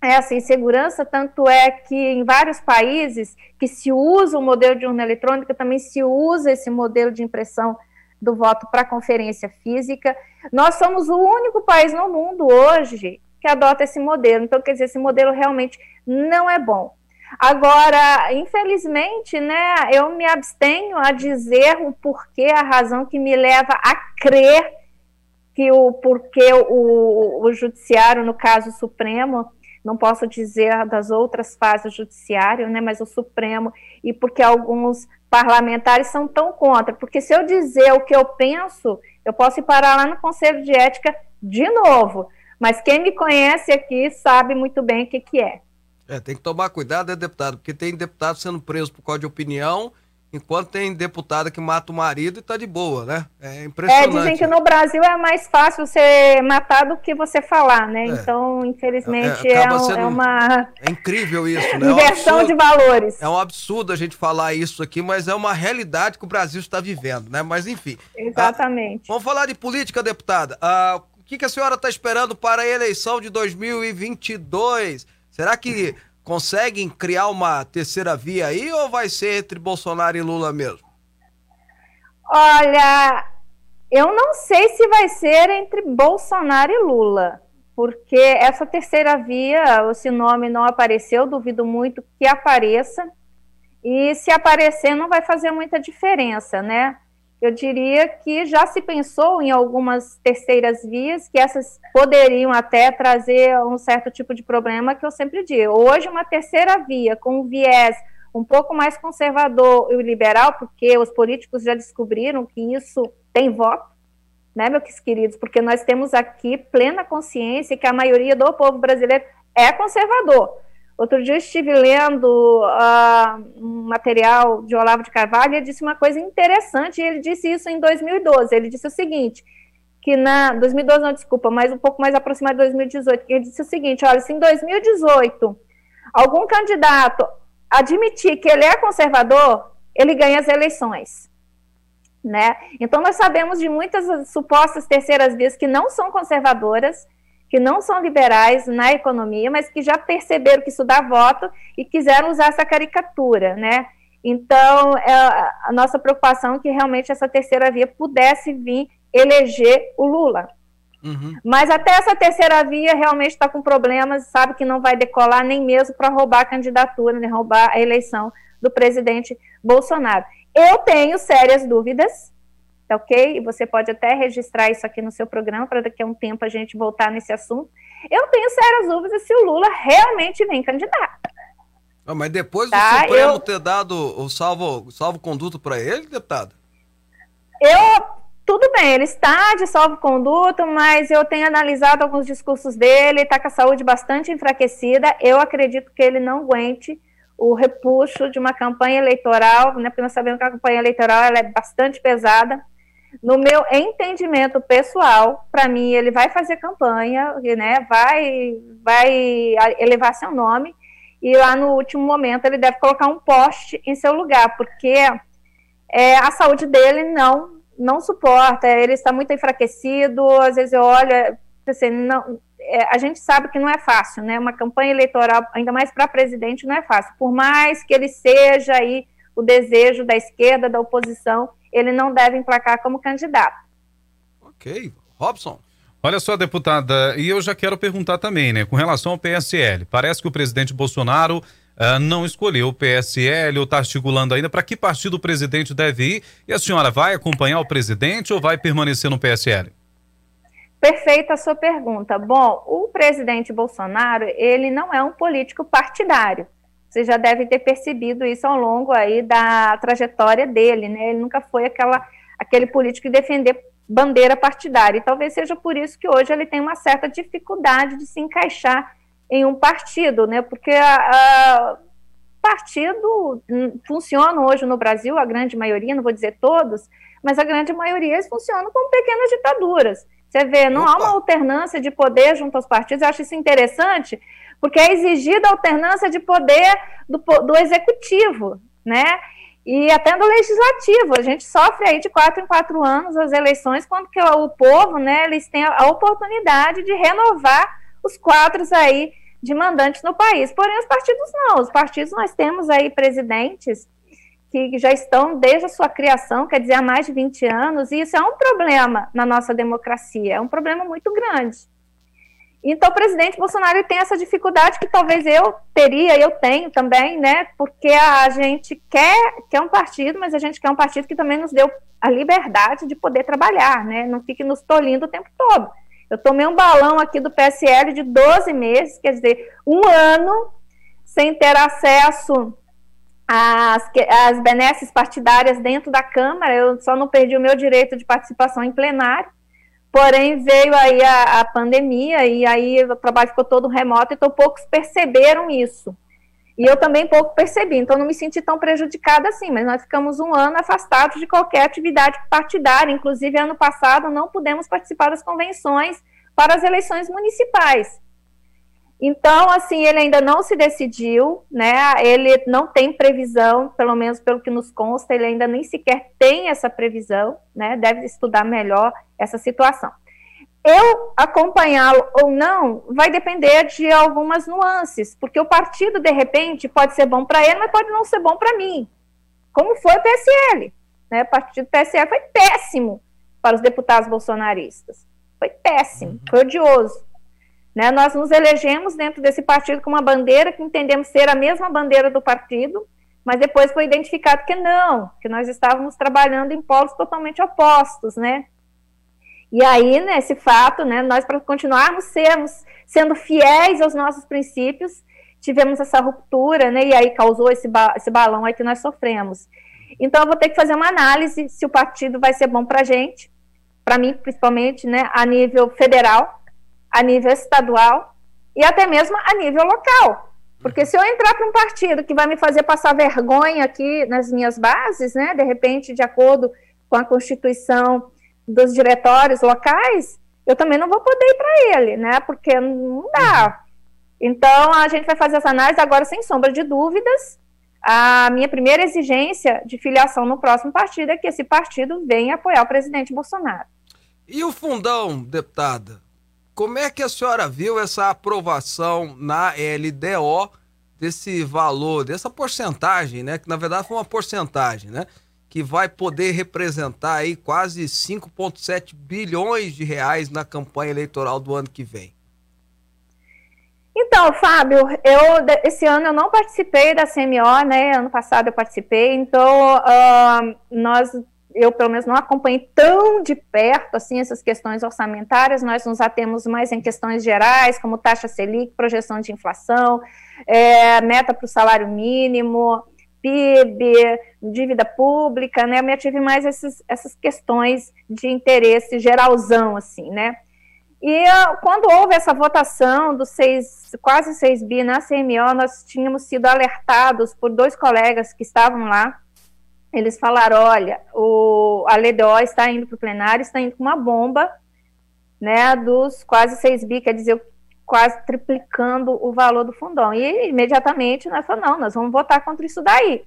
essa insegurança, tanto é que em vários países que se usa o modelo de urna eletrônica, também se usa esse modelo de impressão do voto para conferência física. Nós somos o único país no mundo hoje que adota esse modelo. Então, quer dizer, esse modelo realmente não é bom. Agora, infelizmente, né, eu me abstenho a dizer o porquê, a razão que me leva a crer que o porquê o, o judiciário, no caso o Supremo, não posso dizer das outras fases do judiciário, né, mas o Supremo, e porque alguns parlamentares são tão contra, porque se eu dizer o que eu penso, eu posso ir parar lá no Conselho de Ética de novo, mas quem me conhece aqui sabe muito bem o que, que é. É, tem que tomar cuidado, né, deputado? Porque tem deputado sendo preso por causa de opinião, enquanto tem deputada que mata o marido e tá de boa, né? É impressionante. É, dizem que no Brasil é mais fácil você matar do que você falar, né? É. Então, infelizmente, é, é, um, é, uma. É incrível isso, né? É Inversão um de valores. É um absurdo a gente falar isso aqui, mas é uma realidade que o Brasil está vivendo, né? Mas enfim. Exatamente. Ah, vamos falar de política, deputada. Ah, o que, que a senhora está esperando para a eleição de 2022? Será que conseguem criar uma terceira via aí ou vai ser entre Bolsonaro e Lula mesmo? Olha, eu não sei se vai ser entre Bolsonaro e Lula, porque essa terceira via, esse nome não apareceu, duvido muito que apareça. e se aparecer não vai fazer muita diferença, né? Eu diria que já se pensou em algumas terceiras vias que essas poderiam até trazer um certo tipo de problema que eu sempre digo. Hoje, uma terceira via com um viés um pouco mais conservador e liberal, porque os políticos já descobriram que isso tem voto, né, meus queridos? Porque nós temos aqui plena consciência que a maioria do povo brasileiro é conservador. Outro dia estive lendo uh, um material de Olavo de Carvalho e ele disse uma coisa interessante, e ele disse isso em 2012. Ele disse o seguinte, que na 2012 não, desculpa, mas um pouco mais aproximado de 2018, que ele disse o seguinte, olha, se em 2018 algum candidato admitir que ele é conservador, ele ganha as eleições. Né? Então nós sabemos de muitas supostas terceiras vias que não são conservadoras, que não são liberais na economia, mas que já perceberam que isso dá voto e quiseram usar essa caricatura, né? Então, é, a nossa preocupação é que realmente essa terceira via pudesse vir eleger o Lula. Uhum. Mas até essa terceira via realmente está com problemas, sabe que não vai decolar nem mesmo para roubar a candidatura, nem roubar a eleição do presidente Bolsonaro. Eu tenho sérias dúvidas tá ok? E você pode até registrar isso aqui no seu programa para daqui a um tempo a gente voltar nesse assunto. Eu tenho sérias dúvidas se o Lula realmente vem candidato. Ah, mas depois tá? do Supremo eu... ter dado o salvo, salvo conduto para ele, deputado? Eu tudo bem, ele está de salvo-conduto, mas eu tenho analisado alguns discursos dele, está com a saúde bastante enfraquecida. Eu acredito que ele não aguente o repuxo de uma campanha eleitoral, né, porque nós sabemos que a campanha eleitoral é bastante pesada. No meu entendimento pessoal, para mim, ele vai fazer campanha, né, vai, vai elevar seu nome, e lá no último momento ele deve colocar um poste em seu lugar, porque é, a saúde dele não, não suporta, ele está muito enfraquecido, às vezes eu olho, assim, não, é, a gente sabe que não é fácil, né, uma campanha eleitoral, ainda mais para presidente, não é fácil, por mais que ele seja aí o desejo da esquerda, da oposição, ele não deve emplacar como candidato. Ok. Robson. Olha só, deputada, e eu já quero perguntar também, né, com relação ao PSL. Parece que o presidente Bolsonaro uh, não escolheu o PSL ou está articulando ainda para que partido o presidente deve ir. E a senhora vai acompanhar o presidente ou vai permanecer no PSL? Perfeita a sua pergunta. Bom, o presidente Bolsonaro, ele não é um político partidário. Você já deve ter percebido isso ao longo aí da trajetória dele, né? Ele nunca foi aquela, aquele político que defender bandeira partidária. E talvez seja por isso que hoje ele tem uma certa dificuldade de se encaixar em um partido, né? Porque a, a partido funciona hoje no Brasil, a grande maioria, não vou dizer todos, mas a grande maioria eles funcionam como pequenas ditaduras. Você vê, não Opa. há uma alternância de poder junto aos partidos. Eu acho isso interessante, porque é exigida alternância de poder do, do executivo, né? E até do legislativo. A gente sofre aí de quatro em quatro anos as eleições, quando que o povo, né, eles têm a oportunidade de renovar os quadros aí de mandantes no país. Porém, os partidos não. Os partidos nós temos aí presidentes que já estão desde a sua criação, quer dizer, há mais de 20 anos, e isso é um problema na nossa democracia, é um problema muito grande. Então, o presidente Bolsonaro tem essa dificuldade que talvez eu teria, eu tenho também, né? Porque a gente quer, quer um partido, mas a gente quer um partido que também nos deu a liberdade de poder trabalhar, né? Não fique nos tolindo o tempo todo. Eu tomei um balão aqui do PSL de 12 meses, quer dizer, um ano sem ter acesso às, às benesses partidárias dentro da Câmara, eu só não perdi o meu direito de participação em plenário. Porém, veio aí a, a, pandemia e aí o trabalho ficou todo remoto, então poucos perceberam isso. E eu também pouco percebi, então não me senti tão prejudicada assim, mas nós ficamos um ano afastados de qualquer atividade partidária. Inclusive, ano passado, não pudemos participar das convenções para as eleições municipais. Então, assim, ele ainda não se decidiu, né? Ele não tem previsão, pelo menos pelo que nos consta, ele ainda nem sequer tem essa previsão, né? Deve estudar melhor essa situação. Eu acompanhá-lo ou não vai depender de algumas nuances, porque o partido, de repente, pode ser bom para ele, mas pode não ser bom para mim. Como foi o PSL. Né? O partido PSL foi péssimo para os deputados bolsonaristas. Foi péssimo, foi odioso. Né? Nós nos elegemos dentro desse partido com uma bandeira que entendemos ser a mesma bandeira do partido, mas depois foi identificado que não, que nós estávamos trabalhando em polos totalmente opostos, né? E aí, nesse fato, né, nós para continuarmos sermos, sendo fiéis aos nossos princípios, tivemos essa ruptura, né, e aí causou esse, ba esse balão aí que nós sofremos. Então, eu vou ter que fazer uma análise se o partido vai ser bom para a gente, para mim, principalmente, né, a nível federal, a nível estadual e até mesmo a nível local. Porque se eu entrar para um partido que vai me fazer passar vergonha aqui nas minhas bases, né, de repente, de acordo com a Constituição dos diretórios locais, eu também não vou poder ir para ele, né, porque não dá. Então, a gente vai fazer essa análise agora, sem sombra de dúvidas. A minha primeira exigência de filiação no próximo partido é que esse partido venha apoiar o presidente Bolsonaro. E o fundão, deputada? Como é que a senhora viu essa aprovação na LDO desse valor, dessa porcentagem, né? Que na verdade foi uma porcentagem, né? Que vai poder representar aí quase 5,7 bilhões de reais na campanha eleitoral do ano que vem. Então, Fábio, eu esse ano eu não participei da CMO, né? Ano passado eu participei, então uh, nós eu pelo menos não acompanhei tão de perto assim essas questões orçamentárias, nós nos atemos mais em questões gerais, como taxa Selic, projeção de inflação, é, meta para o salário mínimo, PIB, dívida pública, né? Eu me ative mais esses, essas questões de interesse geralzão, assim, né? E uh, quando houve essa votação dos seis, quase 6 bi na CMO, nós tínhamos sido alertados por dois colegas que estavam lá, eles falaram, olha, o, a LDO está indo para o plenário, está indo com uma bomba, né, dos quase 6 bi, quer dizer, quase triplicando o valor do fundão. E imediatamente nós falamos, não, nós vamos votar contra isso daí.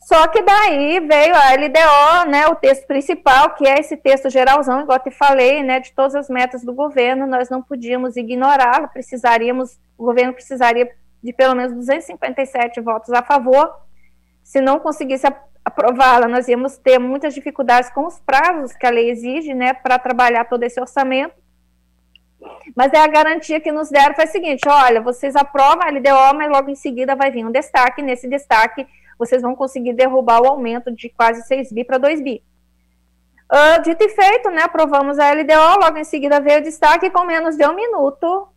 Só que daí veio a LDO, né, o texto principal, que é esse texto geralzão, igual eu te falei, né, de todas as metas do governo, nós não podíamos ignorá-lo, precisaríamos, o governo precisaria de pelo menos 257 votos a favor, se não conseguisse aprová-la, nós íamos ter muitas dificuldades com os prazos que a lei exige, né, para trabalhar todo esse orçamento. Mas é a garantia que nos deram foi a seguinte: olha, vocês aprovam a LDO, mas logo em seguida vai vir um destaque. Nesse destaque, vocês vão conseguir derrubar o aumento de quase 6 bi para 2 bi. Uh, dito e feito, né? Aprovamos a LDO, logo em seguida veio o destaque com menos de um minuto.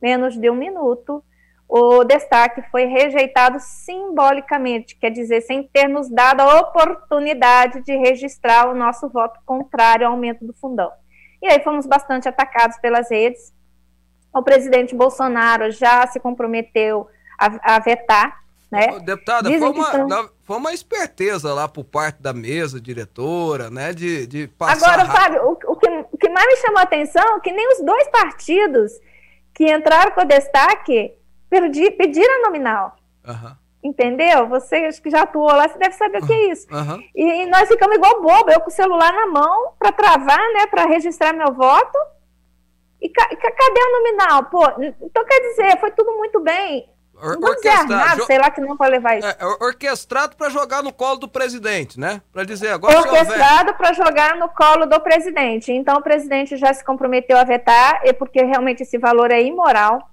Menos de um minuto o destaque foi rejeitado simbolicamente, quer dizer, sem ter nos dado a oportunidade de registrar o nosso voto contrário ao aumento do fundão. E aí fomos bastante atacados pelas redes. O presidente Bolsonaro já se comprometeu a, a vetar, né? Deputada, foi uma, estão... foi uma esperteza lá por parte da mesa diretora, né, de, de passar... Agora, Fábio, o, o, que, o que mais me chamou a atenção é que nem os dois partidos que entraram com o destaque perdi, pediram a nominal. Uhum. Entendeu? Você que já atuou lá, você deve saber o que é isso. Uhum. E, e, nós ficamos igual bobo, eu com o celular na mão para travar, né, para registrar meu voto. E ca cadê a nominal? Pô, então quer dizer, foi tudo muito bem. Or não dizer armado, sei lá que não pode levar isso. É, orquestrado para jogar no colo do presidente, né? Para dizer agora. Orquestrado para jogar no colo do presidente. Então o presidente já se comprometeu a vetar, e porque realmente esse valor é imoral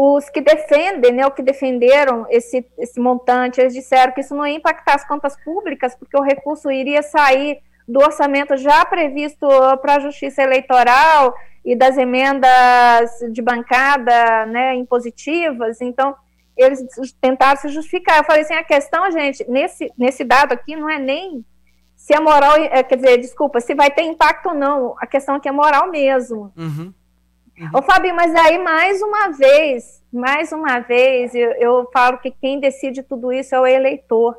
os que defendem, né, o que defenderam esse, esse montante, eles disseram que isso não ia impactar as contas públicas, porque o recurso iria sair do orçamento já previsto para a justiça eleitoral e das emendas de bancada né, impositivas, então eles tentaram se justificar. Eu falei assim, a questão, gente, nesse, nesse dado aqui não é nem se é moral, é, quer dizer, desculpa, se vai ter impacto ou não, a questão aqui é moral mesmo. Uhum. Uhum. Ô, Fabinho, mas aí mais uma vez, mais uma vez, eu, eu falo que quem decide tudo isso é o eleitor.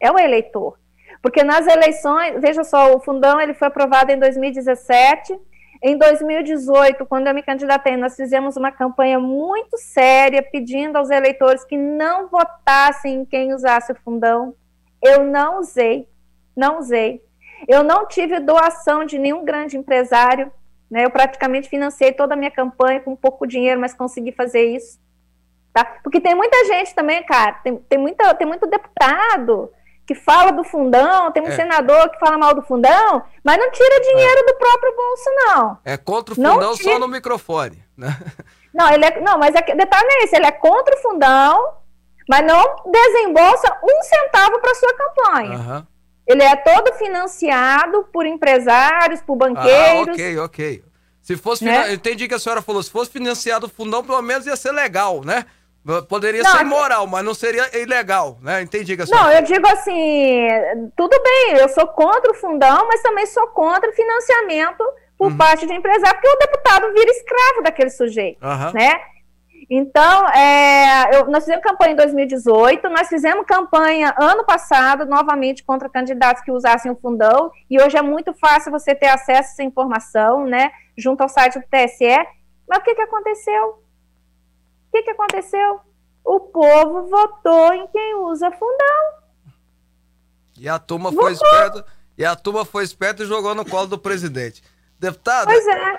É o eleitor. Porque nas eleições, veja só, o fundão ele foi aprovado em 2017. Em 2018, quando eu me candidatei, nós fizemos uma campanha muito séria pedindo aos eleitores que não votassem em quem usasse o fundão. Eu não usei, não usei. Eu não tive doação de nenhum grande empresário. Né? Eu praticamente financei toda a minha campanha com pouco dinheiro, mas consegui fazer isso. Tá? Porque tem muita gente também, cara, tem, tem, muita, tem muito deputado que fala do fundão, tem um é. senador que fala mal do fundão, mas não tira dinheiro é. do próprio bolso, não. É contra o fundão só no microfone. Né? Não, ele é, não, mas é, detalhe é esse, ele é contra o fundão, mas não desembolsa um centavo para sua campanha. Uhum. Ele é todo financiado por empresários, por banqueiros. Ah, ok, ok. Se fosse, né? entendi que a senhora falou, se fosse financiado o fundão, pelo menos ia ser legal, né? Poderia não, ser imoral, mas não seria ilegal, né? Entendi que a senhora... Não, eu digo assim, tudo bem, eu sou contra o fundão, mas também sou contra o financiamento por uhum. parte de empresário, porque o deputado vira escravo daquele sujeito, uhum. né? Então, é, eu, nós fizemos campanha em 2018, nós fizemos campanha ano passado, novamente, contra candidatos que usassem o fundão, e hoje é muito fácil você ter acesso a essa informação, né, junto ao site do TSE. Mas o que, que aconteceu? O que, que aconteceu? O povo votou em quem usa fundão. E a turma votou. foi esperta, e a turma foi esperta e jogou no colo do presidente. Deputado, pois é.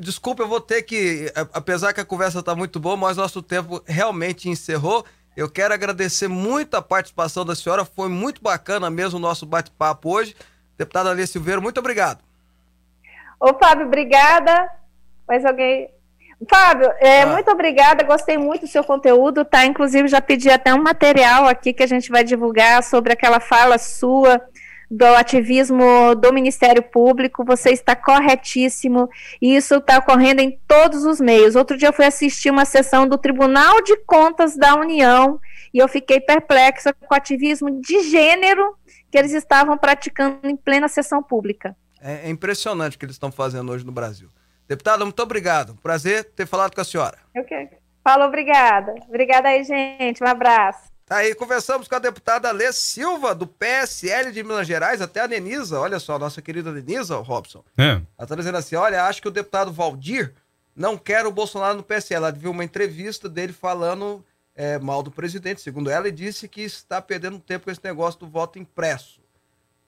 Desculpa, eu vou ter que, apesar que a conversa está muito boa, mas nosso tempo realmente encerrou. Eu quero agradecer muito a participação da senhora, foi muito bacana mesmo o nosso bate-papo hoje. Deputada Alê Silveira, muito obrigado. Ô, Fábio, obrigada. Mais alguém? Fábio, é, ah. muito obrigada, gostei muito do seu conteúdo, tá? Inclusive, já pedi até um material aqui que a gente vai divulgar sobre aquela fala sua do ativismo do Ministério Público, você está corretíssimo, e isso está ocorrendo em todos os meios. Outro dia eu fui assistir uma sessão do Tribunal de Contas da União e eu fiquei perplexa com o ativismo de gênero que eles estavam praticando em plena sessão pública. É, é impressionante o que eles estão fazendo hoje no Brasil. Deputada, muito obrigado. Prazer ter falado com a senhora. Ok. Fala, obrigada. Obrigada aí, gente. Um abraço. Tá aí, conversamos com a deputada Lê Silva, do PSL de Minas Gerais, até a Denisa, olha só, nossa querida Denisa, Robson. É. Ela tá dizendo assim: olha, acho que o deputado Valdir não quer o Bolsonaro no PSL. Ela viu uma entrevista dele falando é, mal do presidente, segundo ela, e disse que está perdendo tempo com esse negócio do voto impresso.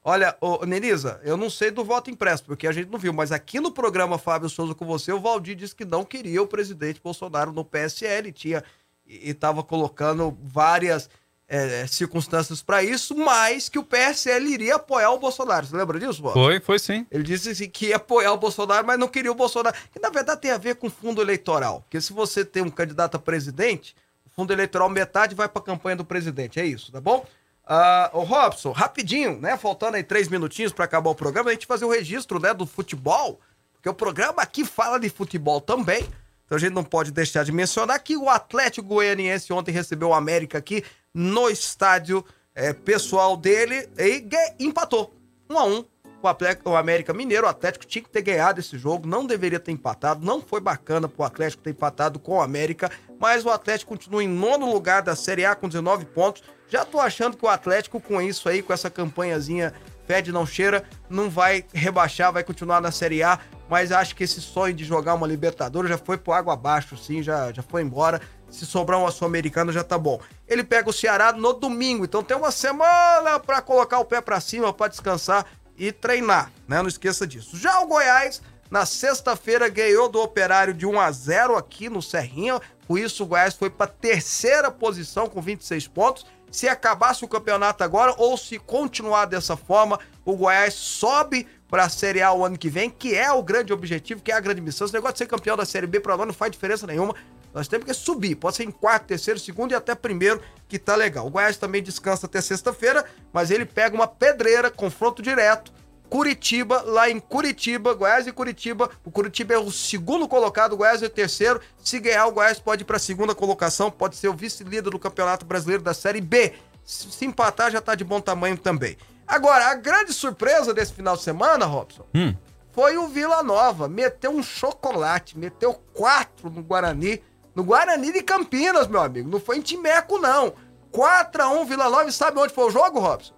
Olha, ô, Denisa, eu não sei do voto impresso, porque a gente não viu, mas aqui no programa Fábio Souza com você, o Valdir disse que não queria o presidente Bolsonaro no PSL, tinha e estava colocando várias é, circunstâncias para isso, mas que o PSL iria apoiar o Bolsonaro. Você lembra disso, Bob? Foi, foi sim. Ele disse assim, que ia apoiar o Bolsonaro, mas não queria o Bolsonaro. Que na verdade tem a ver com fundo eleitoral. Porque se você tem um candidato a presidente, o fundo eleitoral metade vai para a campanha do presidente. É isso, tá bom? Uh, o Robson, rapidinho, né? Faltando aí três minutinhos para acabar o programa, a gente fazer o registro né, do futebol, porque o programa aqui fala de futebol também. Então a gente não pode deixar de mencionar que o Atlético Goianiense ontem recebeu o América aqui no estádio é, pessoal dele e empatou. 1 um a 1 um, o, Atlético, o América Mineiro. O Atlético tinha que ter ganhado esse jogo, não deveria ter empatado. Não foi bacana pro Atlético ter empatado com o América, mas o Atlético continua em nono lugar da Série A com 19 pontos. Já tô achando que o Atlético, com isso aí, com essa campanhazinha fede não cheira, não vai rebaixar, vai continuar na Série A mas acho que esse sonho de jogar uma Libertadores já foi pro água abaixo, sim, já, já foi embora. Se sobrar uma Sul-Americana já tá bom. Ele pega o Ceará no domingo, então tem uma semana para colocar o pé para cima, para descansar e treinar, né? Não esqueça disso. Já o Goiás, na sexta-feira, ganhou do Operário de 1 a 0 aqui no Serrinha. Com isso, o Goiás foi para terceira posição com 26 pontos. Se acabasse o campeonato agora ou se continuar dessa forma, o Goiás sobe para a Série A o ano que vem, que é o grande objetivo, que é a grande missão. Esse negócio de ser campeão da Série B para lá não faz diferença nenhuma. Nós temos que subir, pode ser em quarto, terceiro, segundo e até primeiro, que tá legal. O Goiás também descansa até sexta-feira, mas ele pega uma pedreira, confronto direto. Curitiba, lá em Curitiba, Goiás e Curitiba. O Curitiba é o segundo colocado, o Goiás é o terceiro. Se ganhar, o Goiás pode ir para a segunda colocação, pode ser o vice-líder do Campeonato Brasileiro da Série B. Se empatar, já tá de bom tamanho também. Agora, a grande surpresa desse final de semana, Robson, hum. foi o Vila Nova. Meteu um chocolate, meteu quatro no Guarani. No Guarani de Campinas, meu amigo. Não foi em Timeco, não. 4x1 Vila Nova. E sabe onde foi o jogo, Robson?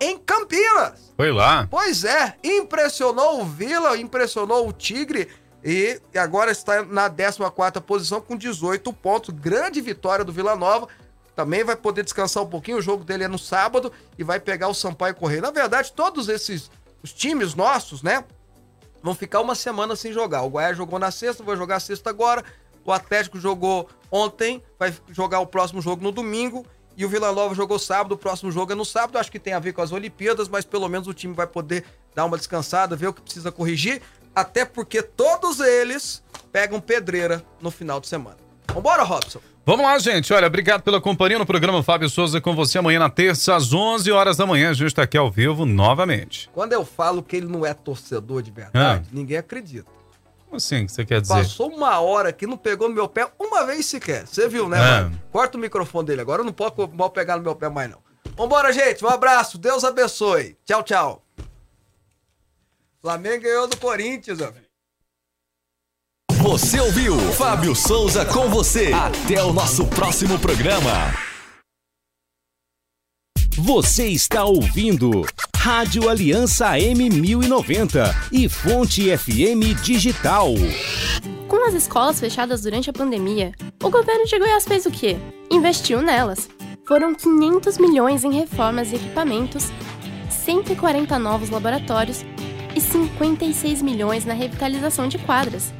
Em Campinas. Foi lá. Pois é. Impressionou o Vila, impressionou o Tigre. E agora está na 14 posição com 18 pontos. Grande vitória do Vila Nova também vai poder descansar um pouquinho. O jogo dele é no sábado e vai pegar o Sampaio Correia. Na verdade, todos esses os times nossos, né, vão ficar uma semana sem jogar. O Goiás jogou na sexta, vai jogar sexta agora. O Atlético jogou ontem, vai jogar o próximo jogo no domingo. E o Vila Nova jogou sábado, o próximo jogo é no sábado. Acho que tem a ver com as Olimpíadas, mas pelo menos o time vai poder dar uma descansada, ver o que precisa corrigir. Até porque todos eles pegam pedreira no final de semana. Vambora, Robson? Vamos lá, gente. Olha, obrigado pela companhia no programa Fábio Souza com você amanhã na terça, às 11 horas da manhã. A gente está aqui ao vivo novamente. Quando eu falo que ele não é torcedor de verdade, ah. ninguém acredita. Como assim que você quer dizer? Passou uma hora que não pegou no meu pé uma vez sequer. Você viu, né, é. mano? Corta o microfone dele agora, eu não posso mal pegar no meu pé mais, não. Vambora, gente. Um abraço. Deus abençoe. Tchau, tchau. Flamengo ganhou do Corinthians, ó. Você ouviu Fábio Souza com você. Até o nosso próximo programa. Você está ouvindo Rádio Aliança M1090 e Fonte FM Digital. Com as escolas fechadas durante a pandemia, o governo de Goiás fez o quê? Investiu nelas. Foram 500 milhões em reformas e equipamentos, 140 novos laboratórios e 56 milhões na revitalização de quadras